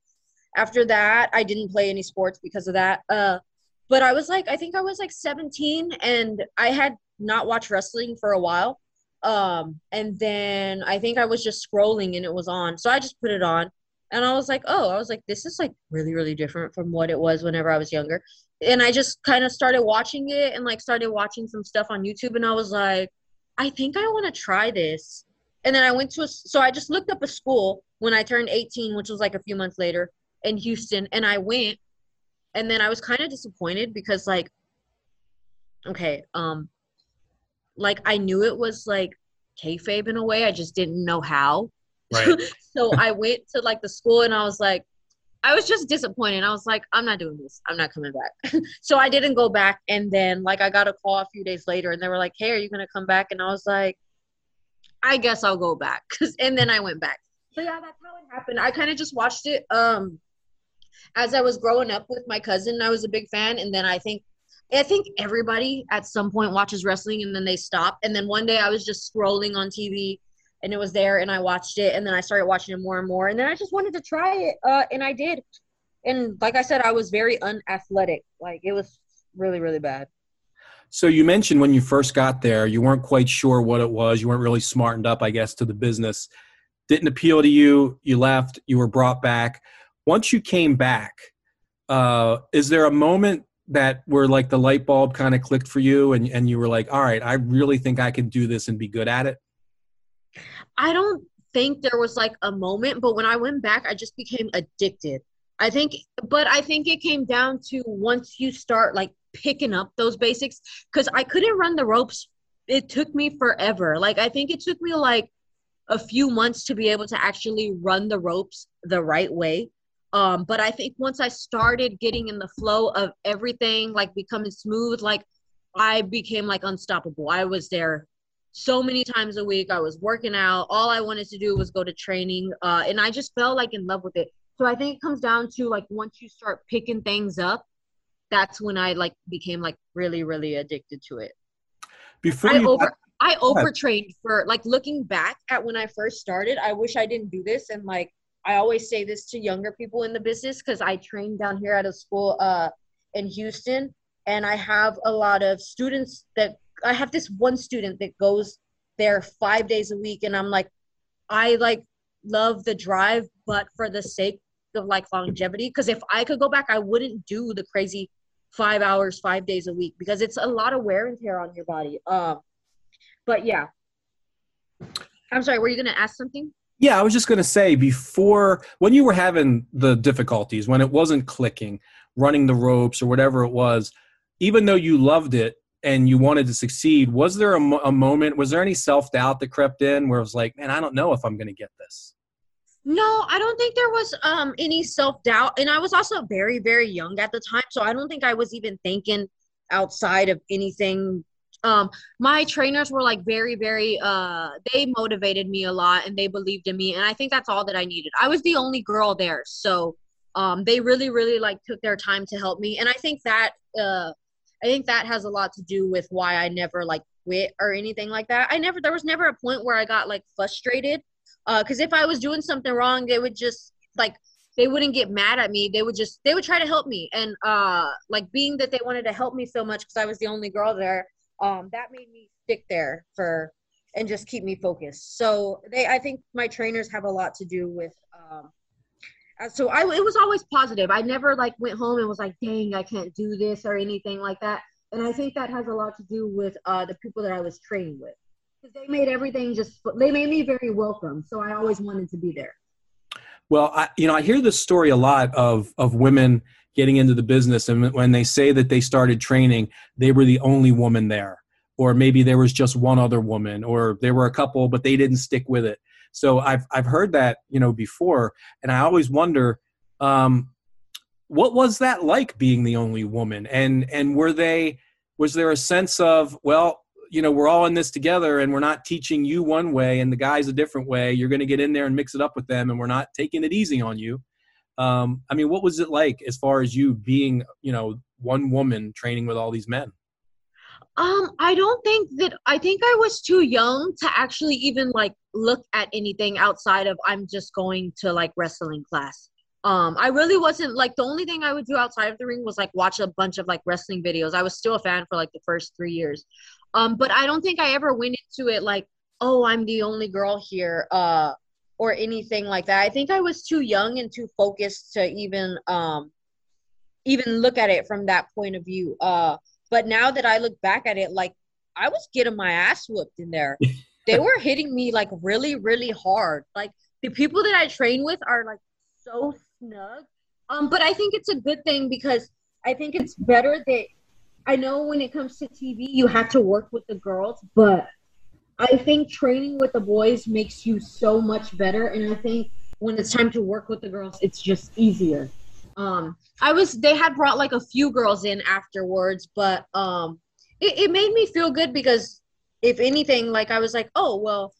after that i didn't play any sports because of that uh but i was like i think i was like 17 and i had not watched wrestling for a while um and then i think i was just scrolling and it was on so i just put it on and i was like oh i was like this is like really really different from what it was whenever i was younger and i just kind of started watching it and like started watching some stuff on youtube and i was like i think i want to try this and then i went to a so i just looked up a school when i turned 18 which was like a few months later in houston and i went and then i was kind of disappointed because like okay, um, like I knew it was like kayfabe in a way. I just didn't know how. Right. so I went to like the school and I was like, I was just disappointed. I was like, I'm not doing this. I'm not coming back. so I didn't go back. And then like I got a call a few days later and they were like, Hey, are you gonna come back? And I was like, I guess I'll go back. Cause, and then I went back. So yeah, that's how it happened. I kind of just watched it um as I was growing up with my cousin. I was a big fan, and then I think I think everybody at some point watches wrestling and then they stop. And then one day I was just scrolling on TV and it was there and I watched it and then I started watching it more and more and then I just wanted to try it uh, and I did. And like I said, I was very unathletic. Like it was really really bad. So you mentioned when you first got there, you weren't quite sure what it was. You weren't really smartened up, I guess, to the business. Didn't appeal to you. You left. You were brought back. Once you came back, uh, is there a moment that where like the light bulb kind of clicked for you and, and you were like, all right, I really think I can do this and be good at it? I don't think there was like a moment, but when I went back, I just became addicted. I think, but I think it came down to once you start like picking up those basics, because I couldn't run the ropes. It took me forever. Like, I think it took me like a few months to be able to actually run the ropes the right way. Um, but I think once I started getting in the flow of everything, like becoming smooth, like I became like unstoppable. I was there so many times a week. I was working out. All I wanted to do was go to training. Uh, and I just fell like in love with it. So I think it comes down to like once you start picking things up, that's when I like became like really, really addicted to it. Before I over I overtrained for like looking back at when I first started. I wish I didn't do this and like I always say this to younger people in the business because I train down here at a school uh, in Houston, and I have a lot of students that I have this one student that goes there five days a week, and I'm like, I like love the drive, but for the sake of like longevity, because if I could go back, I wouldn't do the crazy five hours, five days a week because it's a lot of wear and tear on your body. Um, but yeah, I'm sorry. Were you gonna ask something? Yeah, I was just going to say before when you were having the difficulties, when it wasn't clicking, running the ropes or whatever it was, even though you loved it and you wanted to succeed, was there a, a moment, was there any self doubt that crept in where it was like, man, I don't know if I'm going to get this? No, I don't think there was um any self doubt, and I was also very very young at the time, so I don't think I was even thinking outside of anything um my trainers were like very very uh they motivated me a lot and they believed in me and i think that's all that i needed. I was the only girl there so um they really really like took their time to help me and i think that uh i think that has a lot to do with why i never like quit or anything like that. I never there was never a point where i got like frustrated uh because if i was doing something wrong they would just like they wouldn't get mad at me. They would just they would try to help me and uh like being that they wanted to help me so much because i was the only girl there um, that made me stick there for and just keep me focused. So they, I think my trainers have a lot to do with. Um, uh, so I, it was always positive. I never like went home and was like, "Dang, I can't do this" or anything like that. And I think that has a lot to do with uh, the people that I was training with, because they made everything just. They made me very welcome, so I always wanted to be there. Well, I, you know, I hear this story a lot of of women getting into the business and when they say that they started training they were the only woman there. Or maybe there was just one other woman or there were a couple but they didn't stick with it. So i've i've heard that you know before and i always wonder um, what was that like being the only woman? And and were they was there a sense of well you know we're all in this together and we're not teaching you one way and the guys a different way you're going to get in there and mix it up with them and we're not taking it easy on you um, I mean, what was it like as far as you being, you know, one woman training with all these men? Um, I don't think that I think I was too young to actually even like look at anything outside of I'm just going to like wrestling class. Um, I really wasn't like the only thing I would do outside of the ring was like watch a bunch of like wrestling videos. I was still a fan for like the first three years. Um, but I don't think I ever went into it like, oh, I'm the only girl here. Uh, or anything like that. I think I was too young and too focused to even um even look at it from that point of view. Uh but now that I look back at it like I was getting my ass whooped in there. they were hitting me like really really hard. Like the people that I train with are like so snug. Um but I think it's a good thing because I think it's better that I know when it comes to TV, you have to work with the girls, but I think training with the boys makes you so much better. And I think when it's time to work with the girls, it's just easier. Um, I was they had brought like a few girls in afterwards, but um, it, it made me feel good because if anything, like I was like, oh well,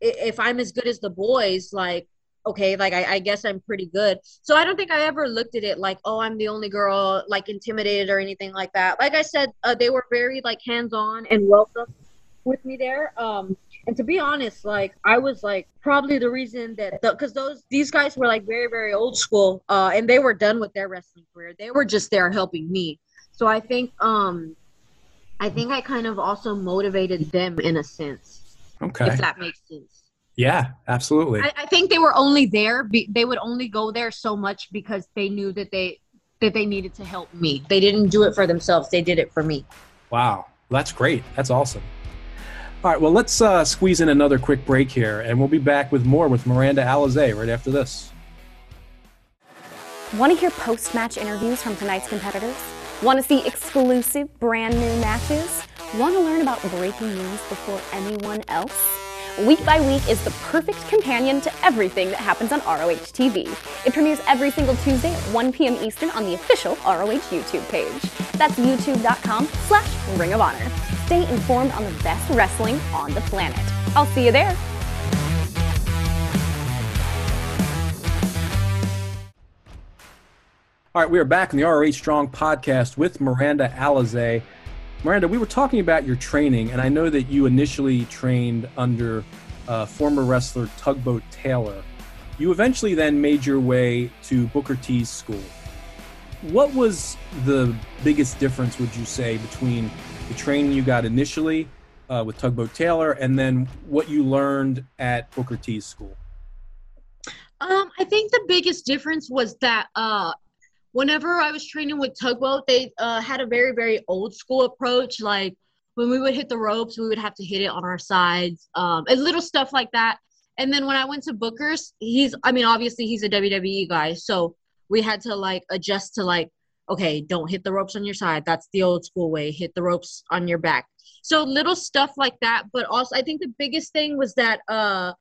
if I'm as good as the boys, like okay, like I, I, guess I'm pretty good. So I don't think I ever looked at it like, oh, I'm the only girl, like intimidated or anything like that. Like I said, uh, they were very like hands on and welcome with me there. Um, and to be honest, like I was like probably the reason that because those these guys were like very very old school, uh, and they were done with their wrestling career. They were just there helping me. So I think um, I think I kind of also motivated them in a sense. Okay, if that makes sense. Yeah, absolutely. I, I think they were only there. Be, they would only go there so much because they knew that they that they needed to help me. They didn't do it for themselves. They did it for me. Wow, that's great. That's awesome. All right, well, let's uh, squeeze in another quick break here, and we'll be back with more with Miranda Alizé right after this. Want to hear post match interviews from tonight's competitors? Want to see exclusive brand new matches? Want to learn about breaking news before anyone else? Week by Week is the perfect companion to everything that happens on ROH TV. It premieres every single Tuesday at 1 p.m. Eastern on the official ROH YouTube page. That's youtube.com slash Ring of Honor. Stay informed on the best wrestling on the planet. I'll see you there. All right, we are back in the ROH Strong podcast with Miranda Alizé. Miranda, we were talking about your training, and I know that you initially trained under uh, former wrestler Tugboat Taylor. You eventually then made your way to Booker T's school. What was the biggest difference, would you say, between the training you got initially uh, with Tugboat Taylor and then what you learned at Booker T's school? Um, I think the biggest difference was that uh, whenever I was training with tugboat, they uh, had a very, very old school approach. Like when we would hit the ropes, we would have to hit it on our sides, um, and little stuff like that. And then when I went to Booker's, he's, I mean, obviously he's a WWE guy, so we had to like adjust to like, okay, don't hit the ropes on your side. That's the old school way. Hit the ropes on your back. So little stuff like that. But also, I think the biggest thing was that uh,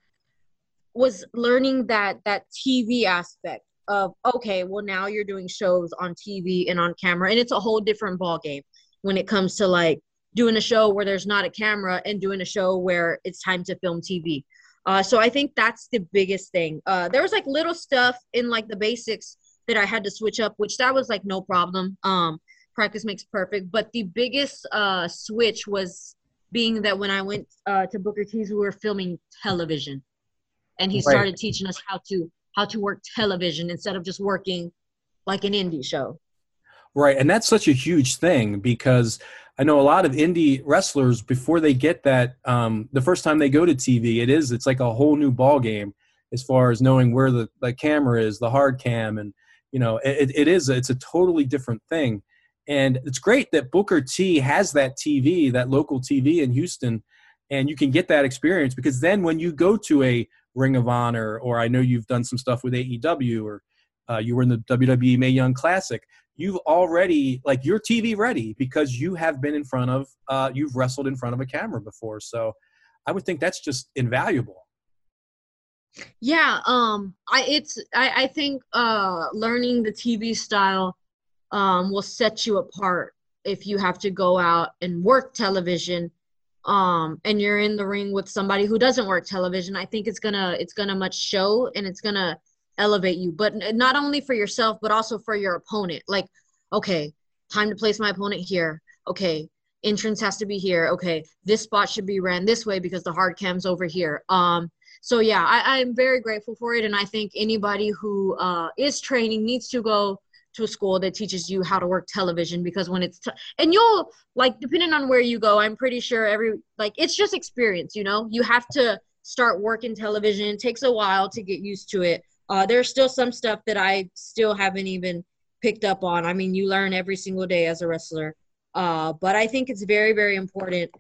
was learning that that TV aspect of okay, well now you're doing shows on TV and on camera, and it's a whole different ball game when it comes to like doing a show where there's not a camera and doing a show where it's time to film TV. Uh, so I think that's the biggest thing. Uh, there was like little stuff in like the basics that I had to switch up, which that was like no problem. Um, practice makes perfect. But the biggest uh, switch was being that when I went uh, to Booker T's, we were filming television, and he started teaching us how to how to work television instead of just working like an indie show. Right. And that's such a huge thing because I know a lot of indie wrestlers before they get that um, the first time they go to TV, it is it's like a whole new ball game as far as knowing where the, the camera is, the hard cam, and you know it, it is it's a totally different thing. And it's great that Booker T has that TV, that local TV in Houston, and you can get that experience because then when you go to a Ring of Honor, or I know you've done some stuff with AEW, or uh, you were in the WWE Mae Young Classic. You've already like your TV ready because you have been in front of, uh, you've wrestled in front of a camera before. So I would think that's just invaluable. Yeah, um, I it's I, I think uh, learning the TV style um, will set you apart if you have to go out and work television um and you're in the ring with somebody who doesn't work television i think it's gonna it's gonna much show and it's gonna elevate you. But not only for yourself but also for your opponent. Like okay time to place my opponent here. Okay entrance has to be here. Okay this spot should be ran this way because the hard cam's over here. Um so yeah i i'm very grateful for it. And i think anybody who uh is training needs to go to a school that teaches you how to work television because when it's t- and you'll like depending on where you go i'm pretty sure every like it's just experience you know? You have to start working television. It takes a while to get used to it. Uh, there's still some stuff that i still haven't even picked up on. I mean you learn every single day as a wrestler. Uh, but i think it's very very important.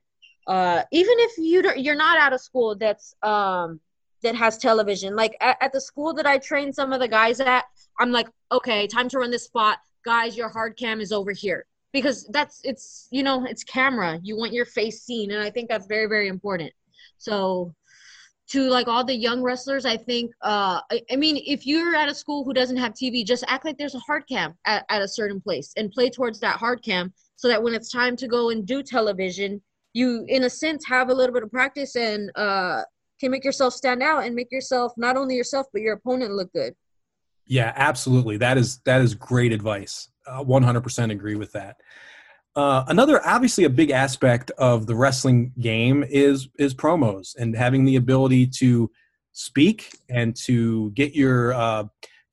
Uh, even if you you're not out of school that's um, that has television. Like at, at, the school that I train some of the guys at, I'm like, okay, time to run this spot. Guys, your hard cam is over here. because that's it's you know it's camera you want your face seen and i think that's very very important so to like all the young wrestlers i think uh I, I mean if you're at a school who doesn't have tv just act like there's a hard cam at, at a certain place and play towards that hard cam so that when it's time to go and do television you in a sense have a little bit of practice and uh can make yourself stand out and make yourself not only yourself but your opponent look good Yeah, absolutely. That is that is great advice. Uh, 100% agree with that. Uh, another, obviously, a big aspect of the wrestling game is is promos and having the ability to speak and to get your uh,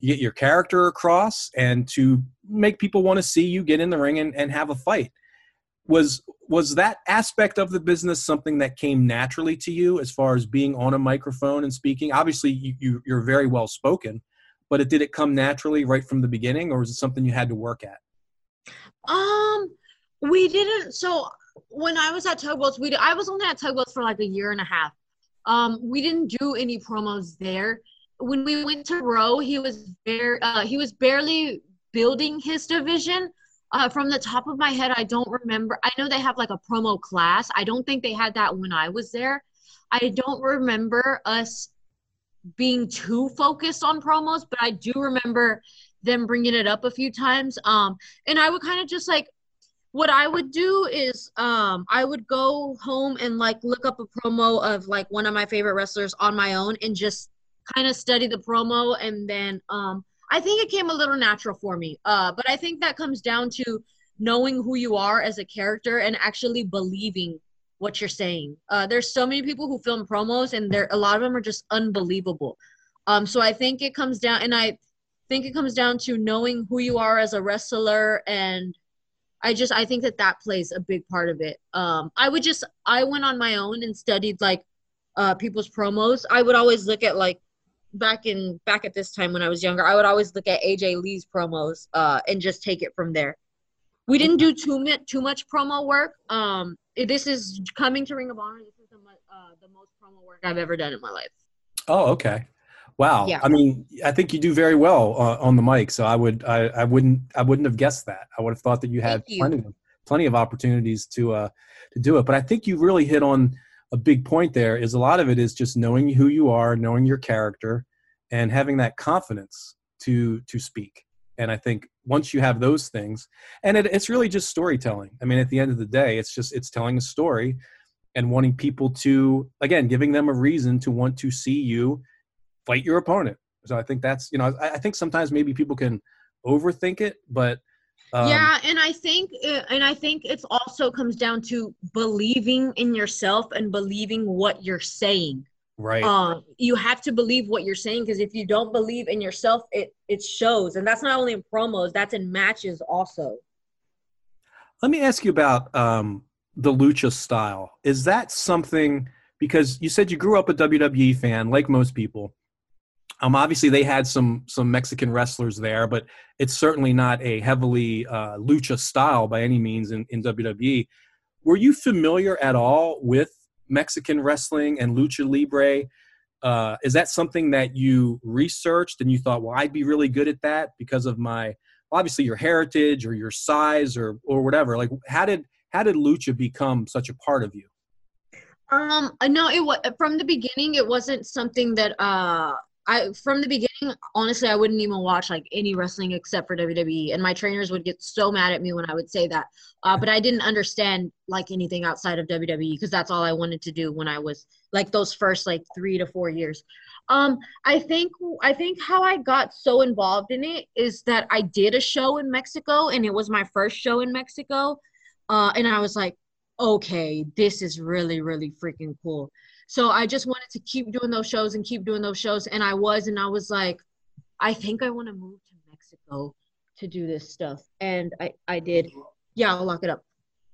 get your character across and to make people want to see you get in the ring and, and have a fight. Was was that aspect of the business something that came naturally to you as far as being on a microphone and speaking? Obviously, you, you you're very well spoken, but it did it come naturally right from the beginning, or was it something you had to work at? Um, we didn't. So when I was at Tugboats, we I was only at Tugboats for like a year and a half. Um, we didn't do any promos there. When we went to Row, he was very uh, he was barely building his division. Uh, from the top of my head, I don't remember. I know they have like a promo class. I don't think they had that when I was there. I don't remember us being too focused on promos, but I do remember them bringing it up a few times. Um, and I would kind of just like what I would do is um I would go home and like look up a promo of like one of my favorite wrestlers on my own and just kind of study the promo and then um I think it came a little natural for me. Uh but I think that comes down to knowing who you are as a character and actually believing what you're saying. Uh there's so many people who film promos and there a lot of them are just unbelievable. Um so I think it comes down and I think it comes down to knowing who you are as a wrestler and I just I think that that plays a big part of it. Um, I would just I went on my own and studied like uh, people's promos. I would always look at like back in back at this time when I was younger. I would always look at AJ Lee's promos uh, and just take it from there. We didn't do too much too much promo work. Um, this is coming to Ring of Honor. This is the uh, the most promo work I've ever done in my life. Oh, okay. Wow. Yeah. I mean, I think you do very well uh, on the mic. So I would, I, I wouldn't, I wouldn't have guessed that. I would have thought that you had Thank you. plenty of, plenty of opportunities to, uh, to do it. But I think you really hit on a big point. There is a lot of it is just knowing who you are, knowing your character, and having that confidence to to speak. And I think once you have those things, and it, it's really just storytelling. I mean, at the end of the day, it's just it's telling a story and wanting people to again giving them a reason to want to see you fight your opponent. So I think that's you know I, I think sometimes maybe people can overthink it, but um, yeah, and I think uh, and I think it's also comes down to believing in yourself and believing what you're saying. right. um you have to believe what you're saying because if you don't believe in yourself it it shows and that's not only in promos that's in matches also Let me ask you about um, the lucha style. Is that something because you said you grew up a WWE fan, like most people? Um, obviously, they had some some Mexican wrestlers there, but it's certainly not a heavily uh, lucha style by any means in, in WWE. Were you familiar at all with Mexican wrestling and lucha libre? Uh, is that something that you researched and you thought, well, I'd be really good at that because of my obviously your heritage or your size or or whatever? Like, how did how did lucha become such a part of you? um no it was from the beginning it wasn't something that uh I from the beginning honestly I wouldn't even watch like any wrestling except for WWE and my trainers would get so mad at me when I would say that uh, but I didn't understand like anything outside of WWE because that's all I wanted to do when I was like those first like 3 to 4 years Um, I think I think how I got so involved in it is that I did a show in Mexico and it was my first show in Mexico. Uh, and I was like, okay, this is really, really freaking cool. So I just wanted to keep doing those shows and keep doing those shows. And I was, and I was like, I think I want to move to Mexico to do this stuff. And I, I did. Yeah, I'll lock it up.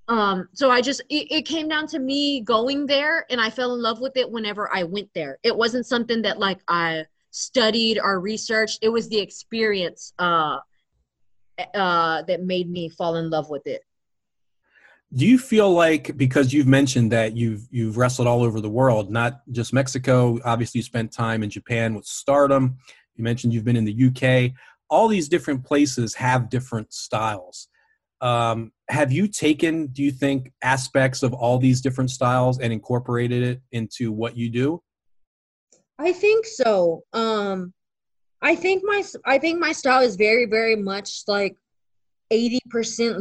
Um, so I just it, it came down to me going there and I fell in love with it whenever I went there. It wasn't something that like I studied or researched. It was the experience uh uh that made me fall in love with it. Do you feel like because you've mentioned that you've you've wrestled all over the world, not just Mexico? Obviously, you spent time in Japan with Stardom. You mentioned you've been in the UK. All these different places have different styles. Um, have you taken, do you think, aspects of all these different styles and incorporated it into what you do? I think so. Um, I think my I think my style is very very much like 80%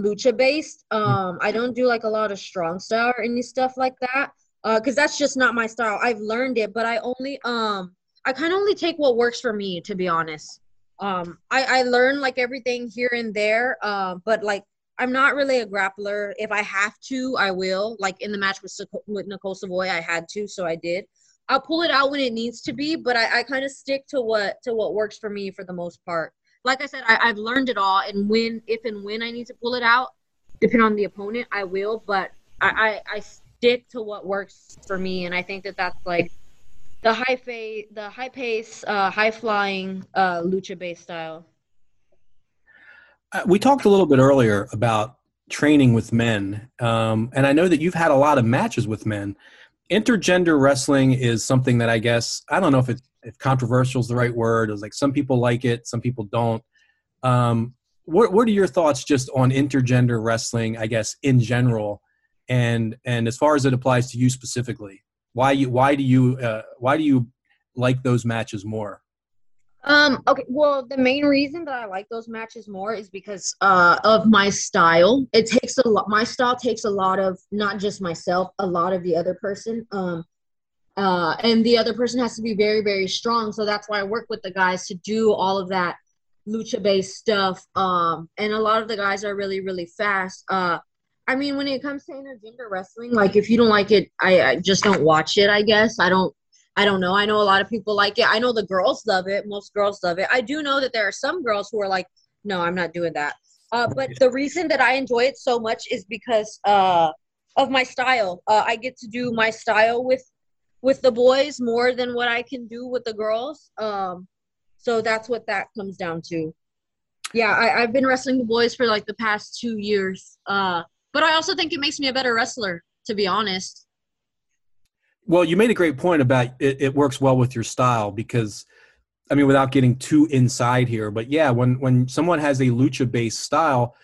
lucha based. Hmm. Um, I don't do like a lot of strong style or any stuff like that. Uh, cause that's just not my style. I've learned it, but I only um I kind of only take what works for me to be honest. Um, I I learn like everything here and there. Uh, but like I'm not really a grappler. If I have to, I will. Like in the match with with Nicole Savoy, I had to, so I did. I'll pull it out when it needs to be, but I, I kind of stick to what to what works for me for the most part. Like I said, I, I've learned it all, and when if and when I need to pull it out, depending on the opponent, I will. But I, I, I stick to what works for me, and I think that that's like the high fa- the high pace, uh, high flying, uh, lucha based style. Uh, we talked a little bit earlier about training with men, um, and I know that you've had a lot of matches with men. Intergender wrestling is something that I guess I don't know if it if controversial is the right word. It's like some people like it, some people don't. Um, what what are your thoughts just on intergender wrestling? I guess in general, and and as far as it applies to you specifically, why you why do you uh, why do you like those matches more? Um, okay, well, the main reason that I like those matches more is because uh of my style. It takes a lot my style takes a lot of not just myself, a lot of the other person. Um uh and the other person has to be very, very strong. So that's why I work with the guys to do all of that lucha based stuff. Um and a lot of the guys are really, really fast. Uh I mean when it comes to intergender wrestling, like if you don't like it, I, I just don't watch it, I guess. I don't I don't know. I know a lot of people like it. I know the girls love it. Most girls love it. I do know that there are some girls who are like, no, I'm not doing that. Uh, but the reason that I enjoy it so much is because uh, of my style. Uh, I get to do my style with with the boys more than what I can do with the girls. Um, so that's what that comes down to. Yeah, I, I've been wrestling the boys for like the past two years. Uh, but I also think it makes me a better wrestler, to be honest. Well, you made a great point about it, it works well with your style because, I mean, without getting too inside here, but yeah, when when someone has a lucha based style,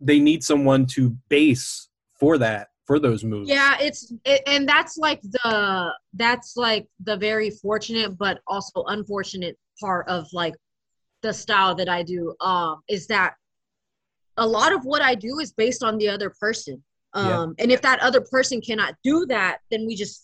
they need someone to base for that for those moves. Yeah, it's it, and that's like the that's like the very fortunate but also unfortunate part of like the style that I do um is that a lot of what I do is based on the other person. Um Yeah. and if that other person cannot do that, then we just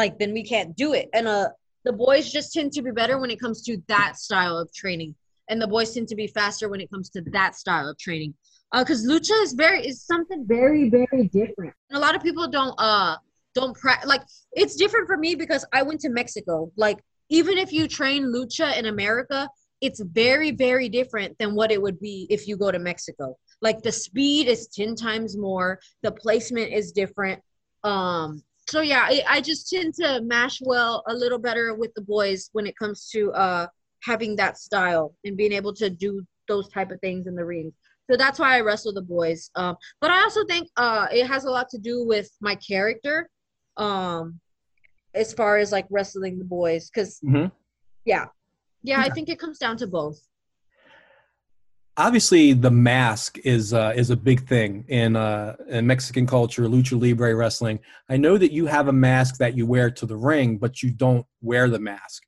like then we can't do it. And uh the boys just tend to be better when it comes to that style of training. And the boys tend to be faster when it comes to that style of training because lucha is very is something very very different. And a lot of people don't uh don't pra- like it's different for me because I went to Mexico. Like even if you train lucha in America, it's very very different than what it would be if you go to Mexico. Like the speed is 10 times more, the placement is different. Um so yeah, I, I just tend to mash well a little better with the boys when it comes to uh having that style and being able to do those type of things in the ring. So that's why I wrestle the boys. Um, but I also think uh, it has a lot to do with my character, um, as far as like wrestling the boys. Because Mhm. yeah, yeah, I think it comes down to both. Obviously, the mask is uh, is a big thing in uh, in Mexican culture, lucha libre wrestling. I know that you have a mask that you wear to the ring, but you don't wear the mask.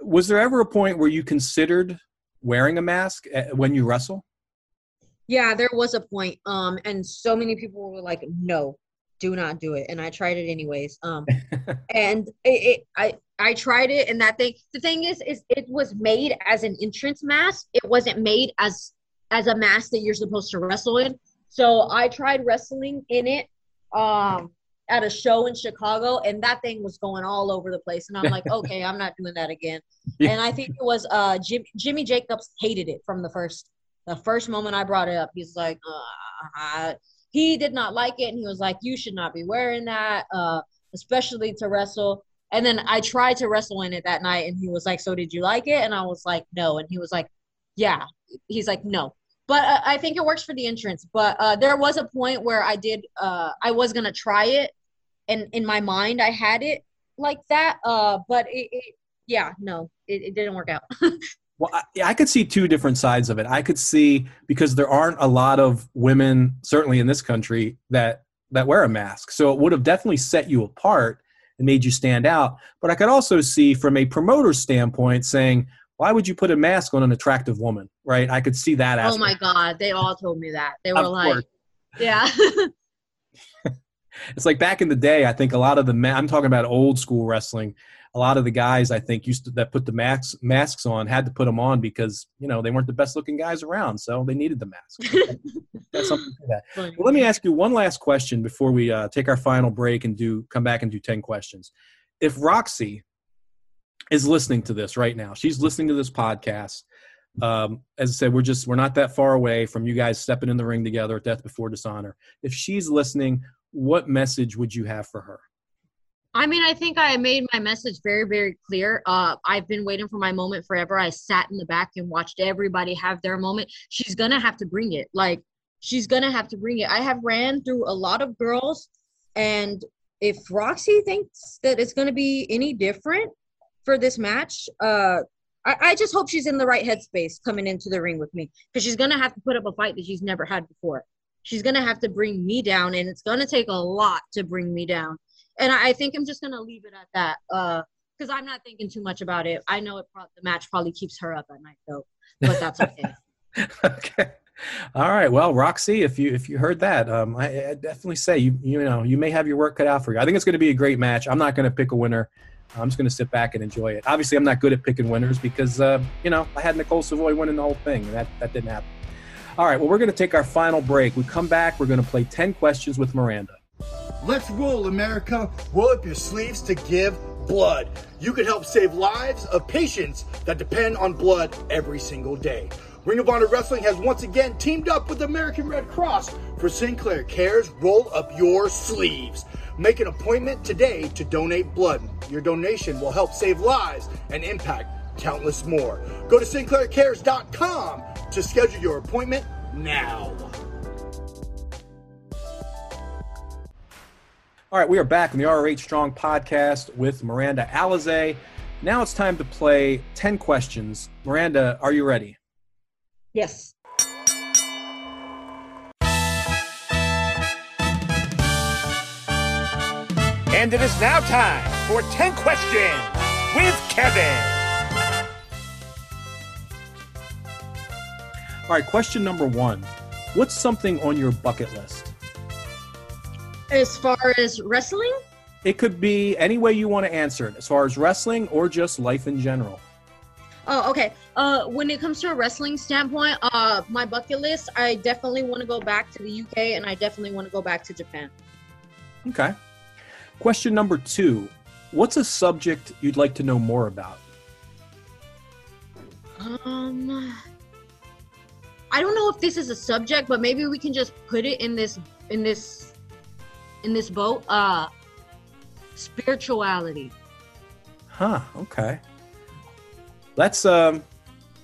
Was there ever a point where you considered wearing a mask uh, when you wrestle? Yeah, there was a point, um, and so many people were like, "No, do not do it," and I tried it anyways. Um, and it, it, I I tried it, and that thing. The thing is, is it was made as an entrance mask. It wasn't made as as a mask that you're supposed to wrestle in. So I tried wrestling in it, um, at a show in Chicago, and that thing was going all over the place. And I'm like, okay, I'm not doing that again. Yeah. And I think it was uh Jim, Jimmy Jacobs hated it from the first the first moment I brought it up. He's like, uh, he did not like it, and he was like, you should not be wearing that, uh, especially to wrestle. And then I tried to wrestle in it that night, and he was like, so did you like it? And I was like, no. And he was like, yeah. He's like, no. But uh, I think it works for the entrance. But uh, there was a point where I did, uh, I was gonna try it, and in my mind I had it like that. Uh, but it, it yeah, no, it, it didn't work out. Well, I, I could see two different sides of it. I could see because there aren't a lot of women, certainly in this country, that that wear a mask. So it would have definitely set you apart and made you stand out. But I could also see from a promoter standpoint saying, why would you put a mask on an attractive woman? Right? I could see that. Oh my god, they all told me that. They were Of like, course. yeah. It's like back in the day. I think a lot of the men. I'm talking about old school wrestling. A lot of the guys I think used to that put the masks masks on had to put them on because you know they weren't the best looking guys around, so they needed the mask. That's something to that. Well, let me ask you one last question before we uh, take our final break and do come back and do ten questions. If Rok-C is listening to this right now, she's listening to this podcast. Um, as I said, we're just we're not that far away from you guys stepping in the ring together at Death Before Dishonor. If she's listening, what message would you have for her? I mean, I think I made my message very, very clear. Uh, I've been waiting for my moment forever. I sat in the back and watched everybody have their moment. She's gonna have to bring it. Like, she's gonna have to bring it. I have ran through a lot of girls, and if Rok-C thinks that it's gonna be any different for this match, uh, I, I just hope she's in the right headspace coming into the ring with me because she's gonna have to put up a fight that she's never had before. She's gonna have to bring me down, and it's gonna take a lot to bring me down and I think I'm just gonna leave it at that. Uh, because I'm not thinking too much about it. I know it pro- the match probably keeps her up at night though, but that's okay. okay. All right. Well, Rok-C, if you if you heard that, um, I, I definitely say you you know you may have your work cut out for you. I think it's going to be a great match. I'm not going to pick a winner. I'm just going to sit back and enjoy it. Obviously, I'm not good at picking winners because uh, you know I had Nicole Savoy winning the whole thing, and that that didn't happen. All right. Well, we're going to take our final break. We come back. We're going to play ten questions with Miranda. Let's roll, America. Roll up your sleeves to give blood. You can help save lives of patients that depend on blood every single day. Ring of Honor Wrestling has once again teamed up with American Red Cross for Sinclair Cares Roll Up Your Sleeves. Make an appointment today to donate blood. Your donation will help save lives and impact countless more. Go to sinclaircares.com to schedule your appointment now. All right, we are back in the ROH Strong podcast with Miranda Alizé. Now it's time to play 10 questions. Miranda, are you ready? yes. And it is now time for 10 questions with Kevin. All right, question number one What's something on your bucket list? As far as wrestling, It could be any way you want to answer it, as far as wrestling or just life in general. oh okay. Uh, when it comes to a wrestling standpoint, uh, my bucket list, I definitely want to go back to the UK, and I definitely want to go back to Japan. Okay. Question number two What's a subject you'd like to know more about? Um, I don't know if this is a subject, but maybe we can just put it in this in this in this boat. Uh, spirituality. Huh, okay. That's um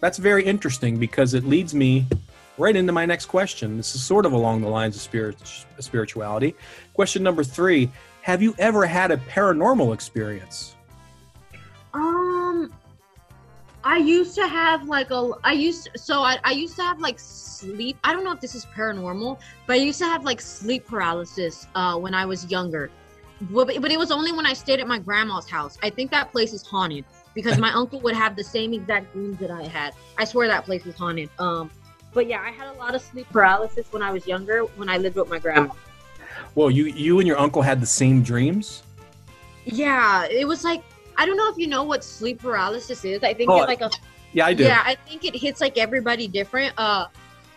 that's very interesting because it leads me right into my next question. This is sort of along the lines of spirit spirituality. Question number 3, have you ever had a paranormal experience? I used to have like a. I used so I, I used to have like sleep. I don't know if this is paranormal, but I used to have like sleep paralysis uh, when I was younger. But, but it was only when I stayed at my grandma's house. I think that place is haunted because my uncle would have the same exact dreams that I had. I swear that place is haunted. Um, but yeah, I had a lot of sleep paralysis when I was younger when I lived with my grandma. Well, you you and your uncle had the same dreams? Yeah, it was like I don't know if you know what sleep paralysis is. I think Oh, it's like a Yeah, I do. Yeah, I think it hits like everybody different. Uh,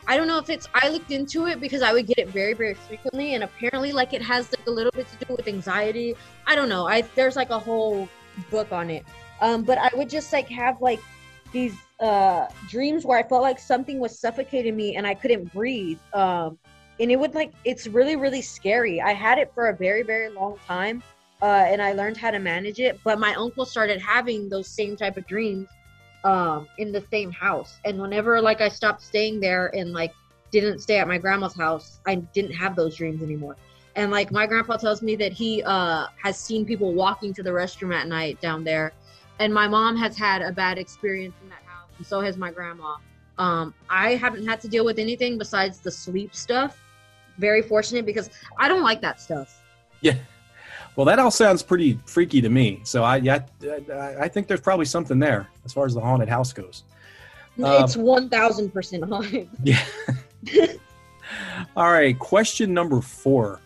I don't know if it's. I looked into it because I would get it very, very frequently, and apparently, like it has like a little bit to do with anxiety. I don't know. I there's like a whole book on it. Um, but I would just like have like these uh dreams where I felt like something was suffocating me and I couldn't breathe. Um, and it would like it's really, really scary. I had it for a very, very long time. Uh, and I learned how to manage it. But my uncle started having those same type of dreams um in the same house and whenever like i stopped staying there and like didn't stay at my grandma's house i didn't have those dreams anymore and like my grandpa tells me that he uh has seen people walking to the restroom at night down there and my mom has had a bad experience in that house and so has my grandma. Um, I haven't had to deal with anything besides the sleep stuff. Very fortunate because I don't like that stuff. Yeah. Well, that all sounds pretty freaky to me. So I, yeah, I, I think there's probably something there as far as the haunted house goes. Um, it's one thousand percent haunted. Yeah. all right. Question number four.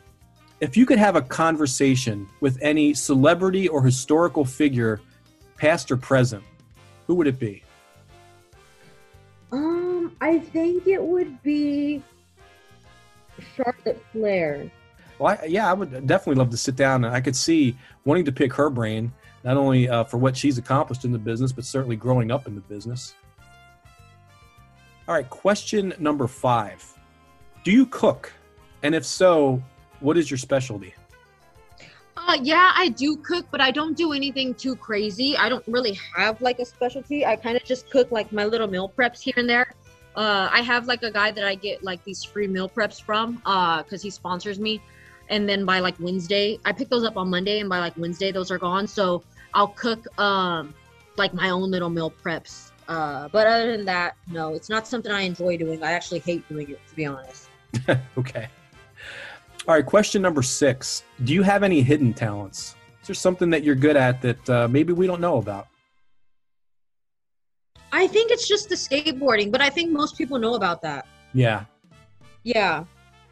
If you could have a conversation with any celebrity or historical figure, past or present, who would it be? Um, I think it would be Charlotte Flair. Well, I, yeah, I would definitely love to sit down and I could see wanting to pick her brain, not only uh, for what she's accomplished in the business, but certainly growing up in the business. All right, question number five Do you cook? And if so, what is your specialty? Uh, yeah, I do cook, but I don't do anything too crazy. I don't really have like a specialty. I kind of just cook like my little meal preps here and there. Uh, I have like a guy that I get like these free meal preps from, uh, because he sponsors me. And then by like Wednesday, I pick those up on Monday, and by like Wednesday, those are gone. So I'll cook um like my own little meal preps. Uh, but other than that, no, it's not something I enjoy doing. I actually hate doing it, to be honest. okay. All right, question number six. Do you have any hidden talents? Is there something that you're good at that uh, maybe we don't know about? I think it's just the skateboarding, but I think most people know about that. Yeah. Yeah.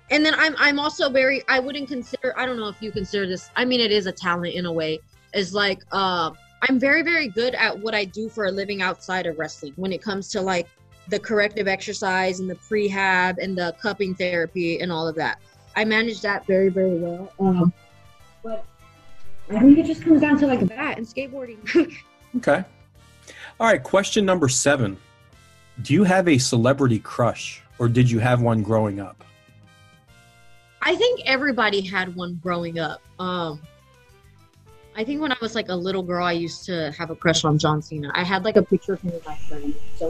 And then I'm I'm also very I wouldn't consider I don't know if you consider this I mean it is a talent in a way is like uh I'm very very good at what I do for a living outside of wrestling when it comes to like the corrective exercise and the prehab and the cupping therapy and all of that. I manage that very very well. Um but I think it just comes down to like that and skateboarding. Okay. All right, question number seven. Do you have a celebrity crush or did you have one growing up? I think everybody had one growing up. Um, I think when I was like a little girl, I used to have a crush on John Cena. I had like a picture of him with my friend. So.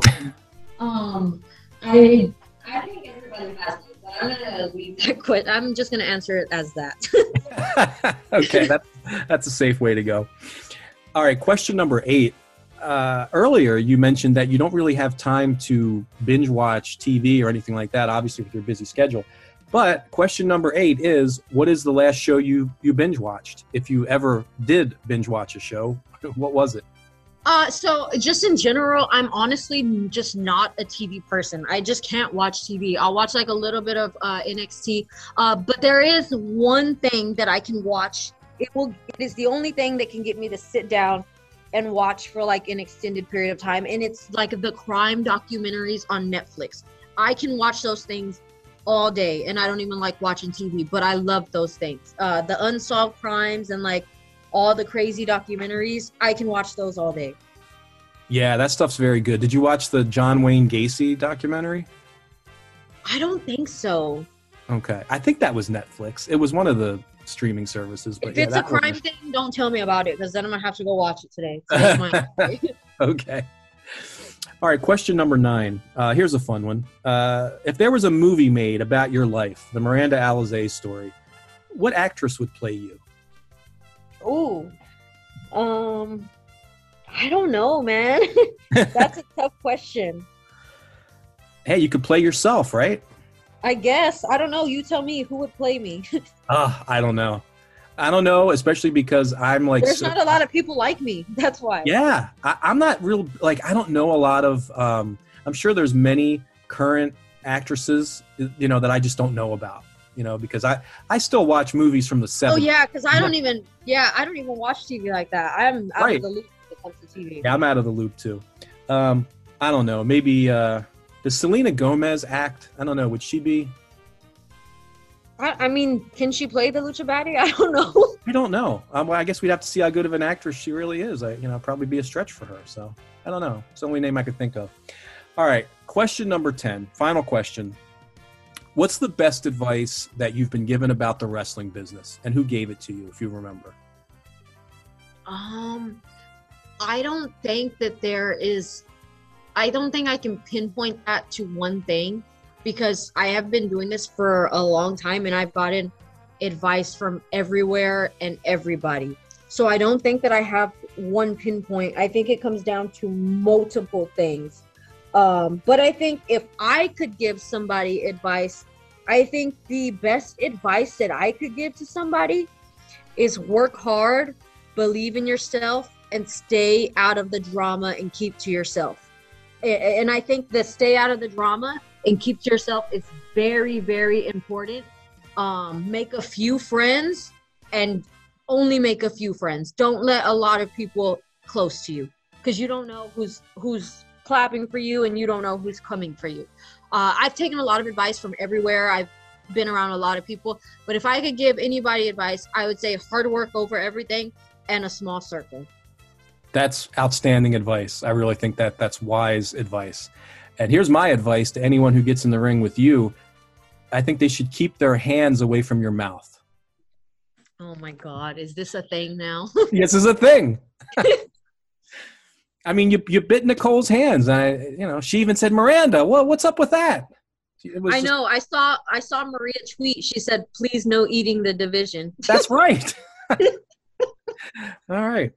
Um, I I think everybody has one, but I'm gonna leave that. I'm just gonna answer it as that. okay, that's that's a safe way to go. All right, question number eight. Uh, earlier, you mentioned that you don't really have time to binge watch TV or anything like that, obviously with your busy schedule. But question number eight is: What is the last show you you binge watched? If you ever did binge watch a show, what was it? Uh, so just in general, I'm honestly just not a TV person. I just can't watch TV. I'll watch like a little bit of uh, NXT, uh, but there is one thing that I can watch. It will. It is the only thing that can get me to sit down and watch for like an extended period of time, and it's like the crime documentaries on Netflix. I can watch those things all day, and I don't even like watching TV, but I love those things. Uh, the unsolved crimes and like all the crazy documentaries, I can watch those all day. Yeah, that stuff's very good. Did you watch the John Wayne Gacy documentary? I don't think so. Okay, I think that was Netflix. It was one of the streaming services. But If yeah, it's a crime was- thing, don't tell me about it because then I'm gonna have to go watch it today. My- okay. All right, question number nine. Uh, here's a fun one. Uh, if there was a movie made about your life, the Miranda Alizé story, what actress would play you? Oh, um, I don't know, man. That's a tough question. Hey, you could play yourself, right? I guess I don't know. You tell me who would play me. Uh, I don't know. I don't know, especially because I'm like. There's so- not a lot of people like me. That's why. Yeah, I, I'm not real. Like, I don't know a lot of. Um, I'm sure there's many current actresses, you know, that I just don't know about. You know, because I I still watch movies from the 70s. Oh yeah, because I don't even. Yeah, I don't even watch TV like that. I'm out Right. of the loop when it comes to TV. Yeah, I'm out of the loop too. Um, I don't know. Maybe uh, does Selena Gomez act? I don't know. Would she be? I, I mean, can she play the lucha baddie? I don't know. I don't know. Um, well, I guess we'd have to see how good of an actress she really is. I, you know, probably be a stretch for her. So I don't know. It's the only name I could think of. All right. Question number ten. Final question. What's the best advice that you've been given about the wrestling business, and who gave it to you, if you remember? Um, I don't think that there is. I don't think I can pinpoint that to one thing because I have been doing this for a long time and I've gotten advice from everywhere and everybody. So I don't think that I have one pinpoint. I think it comes down to multiple things. Um, but I think if I could give somebody advice, I think the best advice that I could give to somebody is work hard, believe in yourself, and stay out of the drama and keep to yourself. And I think the stay out of the drama and keep to yourself It's very, very important. Um, make a few friends and only make a few friends. Don't let a lot of people close to you because you don't know who's who's clapping for you and you don't know who's coming for you. Uh, I've taken a lot of advice from everywhere. I've been around a lot of people, but if I could give anybody advice, I would say hard work over everything and a small circle. That's outstanding advice. I really think that that's wise advice. And here's my advice to anyone who gets in the ring with you. I think they should keep their hands away from your mouth. Oh my God, is this a thing now? yes, is a thing. I mean, you you bit Nicole's hands. I, you know, she even said, "Miranda, what what's up with that?" I know. I saw I saw Maria tweet. She said, "Please no eating the division." That's right. All right.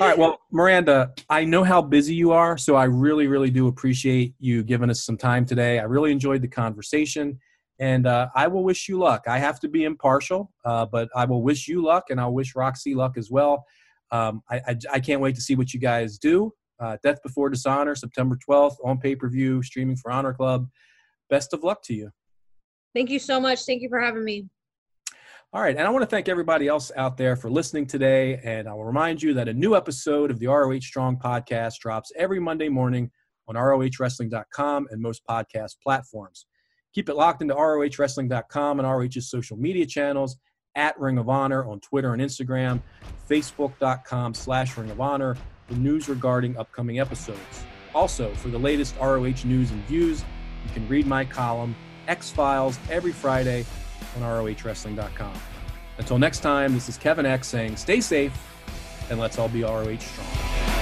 All right. Well, Miranda, I know how busy you are, so I really, really do appreciate you giving us some time today. I really enjoyed the conversation, and uh, I will wish you luck. I have to be impartial, uh, but I will wish you luck, and I'll wish Rok-C luck as well. Um, I, I, I, can't wait to see what you guys do. Uh, Death Before Dishonor, September 12th, on pay per view, streaming for Honor Club. Best of luck to you. Thank you so much. Thank you for having me. All right, and I want to thank everybody else out there for listening today. And I will remind you that a new episode of the ROH Strong podcast drops every Monday morning on ROHWrestling.com and most podcast platforms. Keep it locked into ROHWrestling.com and ROH's social media channels at Ring of Honor on Twitter and Instagram, Facebook.com slash Ring of Honor for news regarding upcoming episodes. Also, for the latest ROH news and views, you can read my column, Eck's Files, every Friday on ROHWrestling.com. Until next time, this is Kevin Eck saying stay safe and let's all be ROH strong.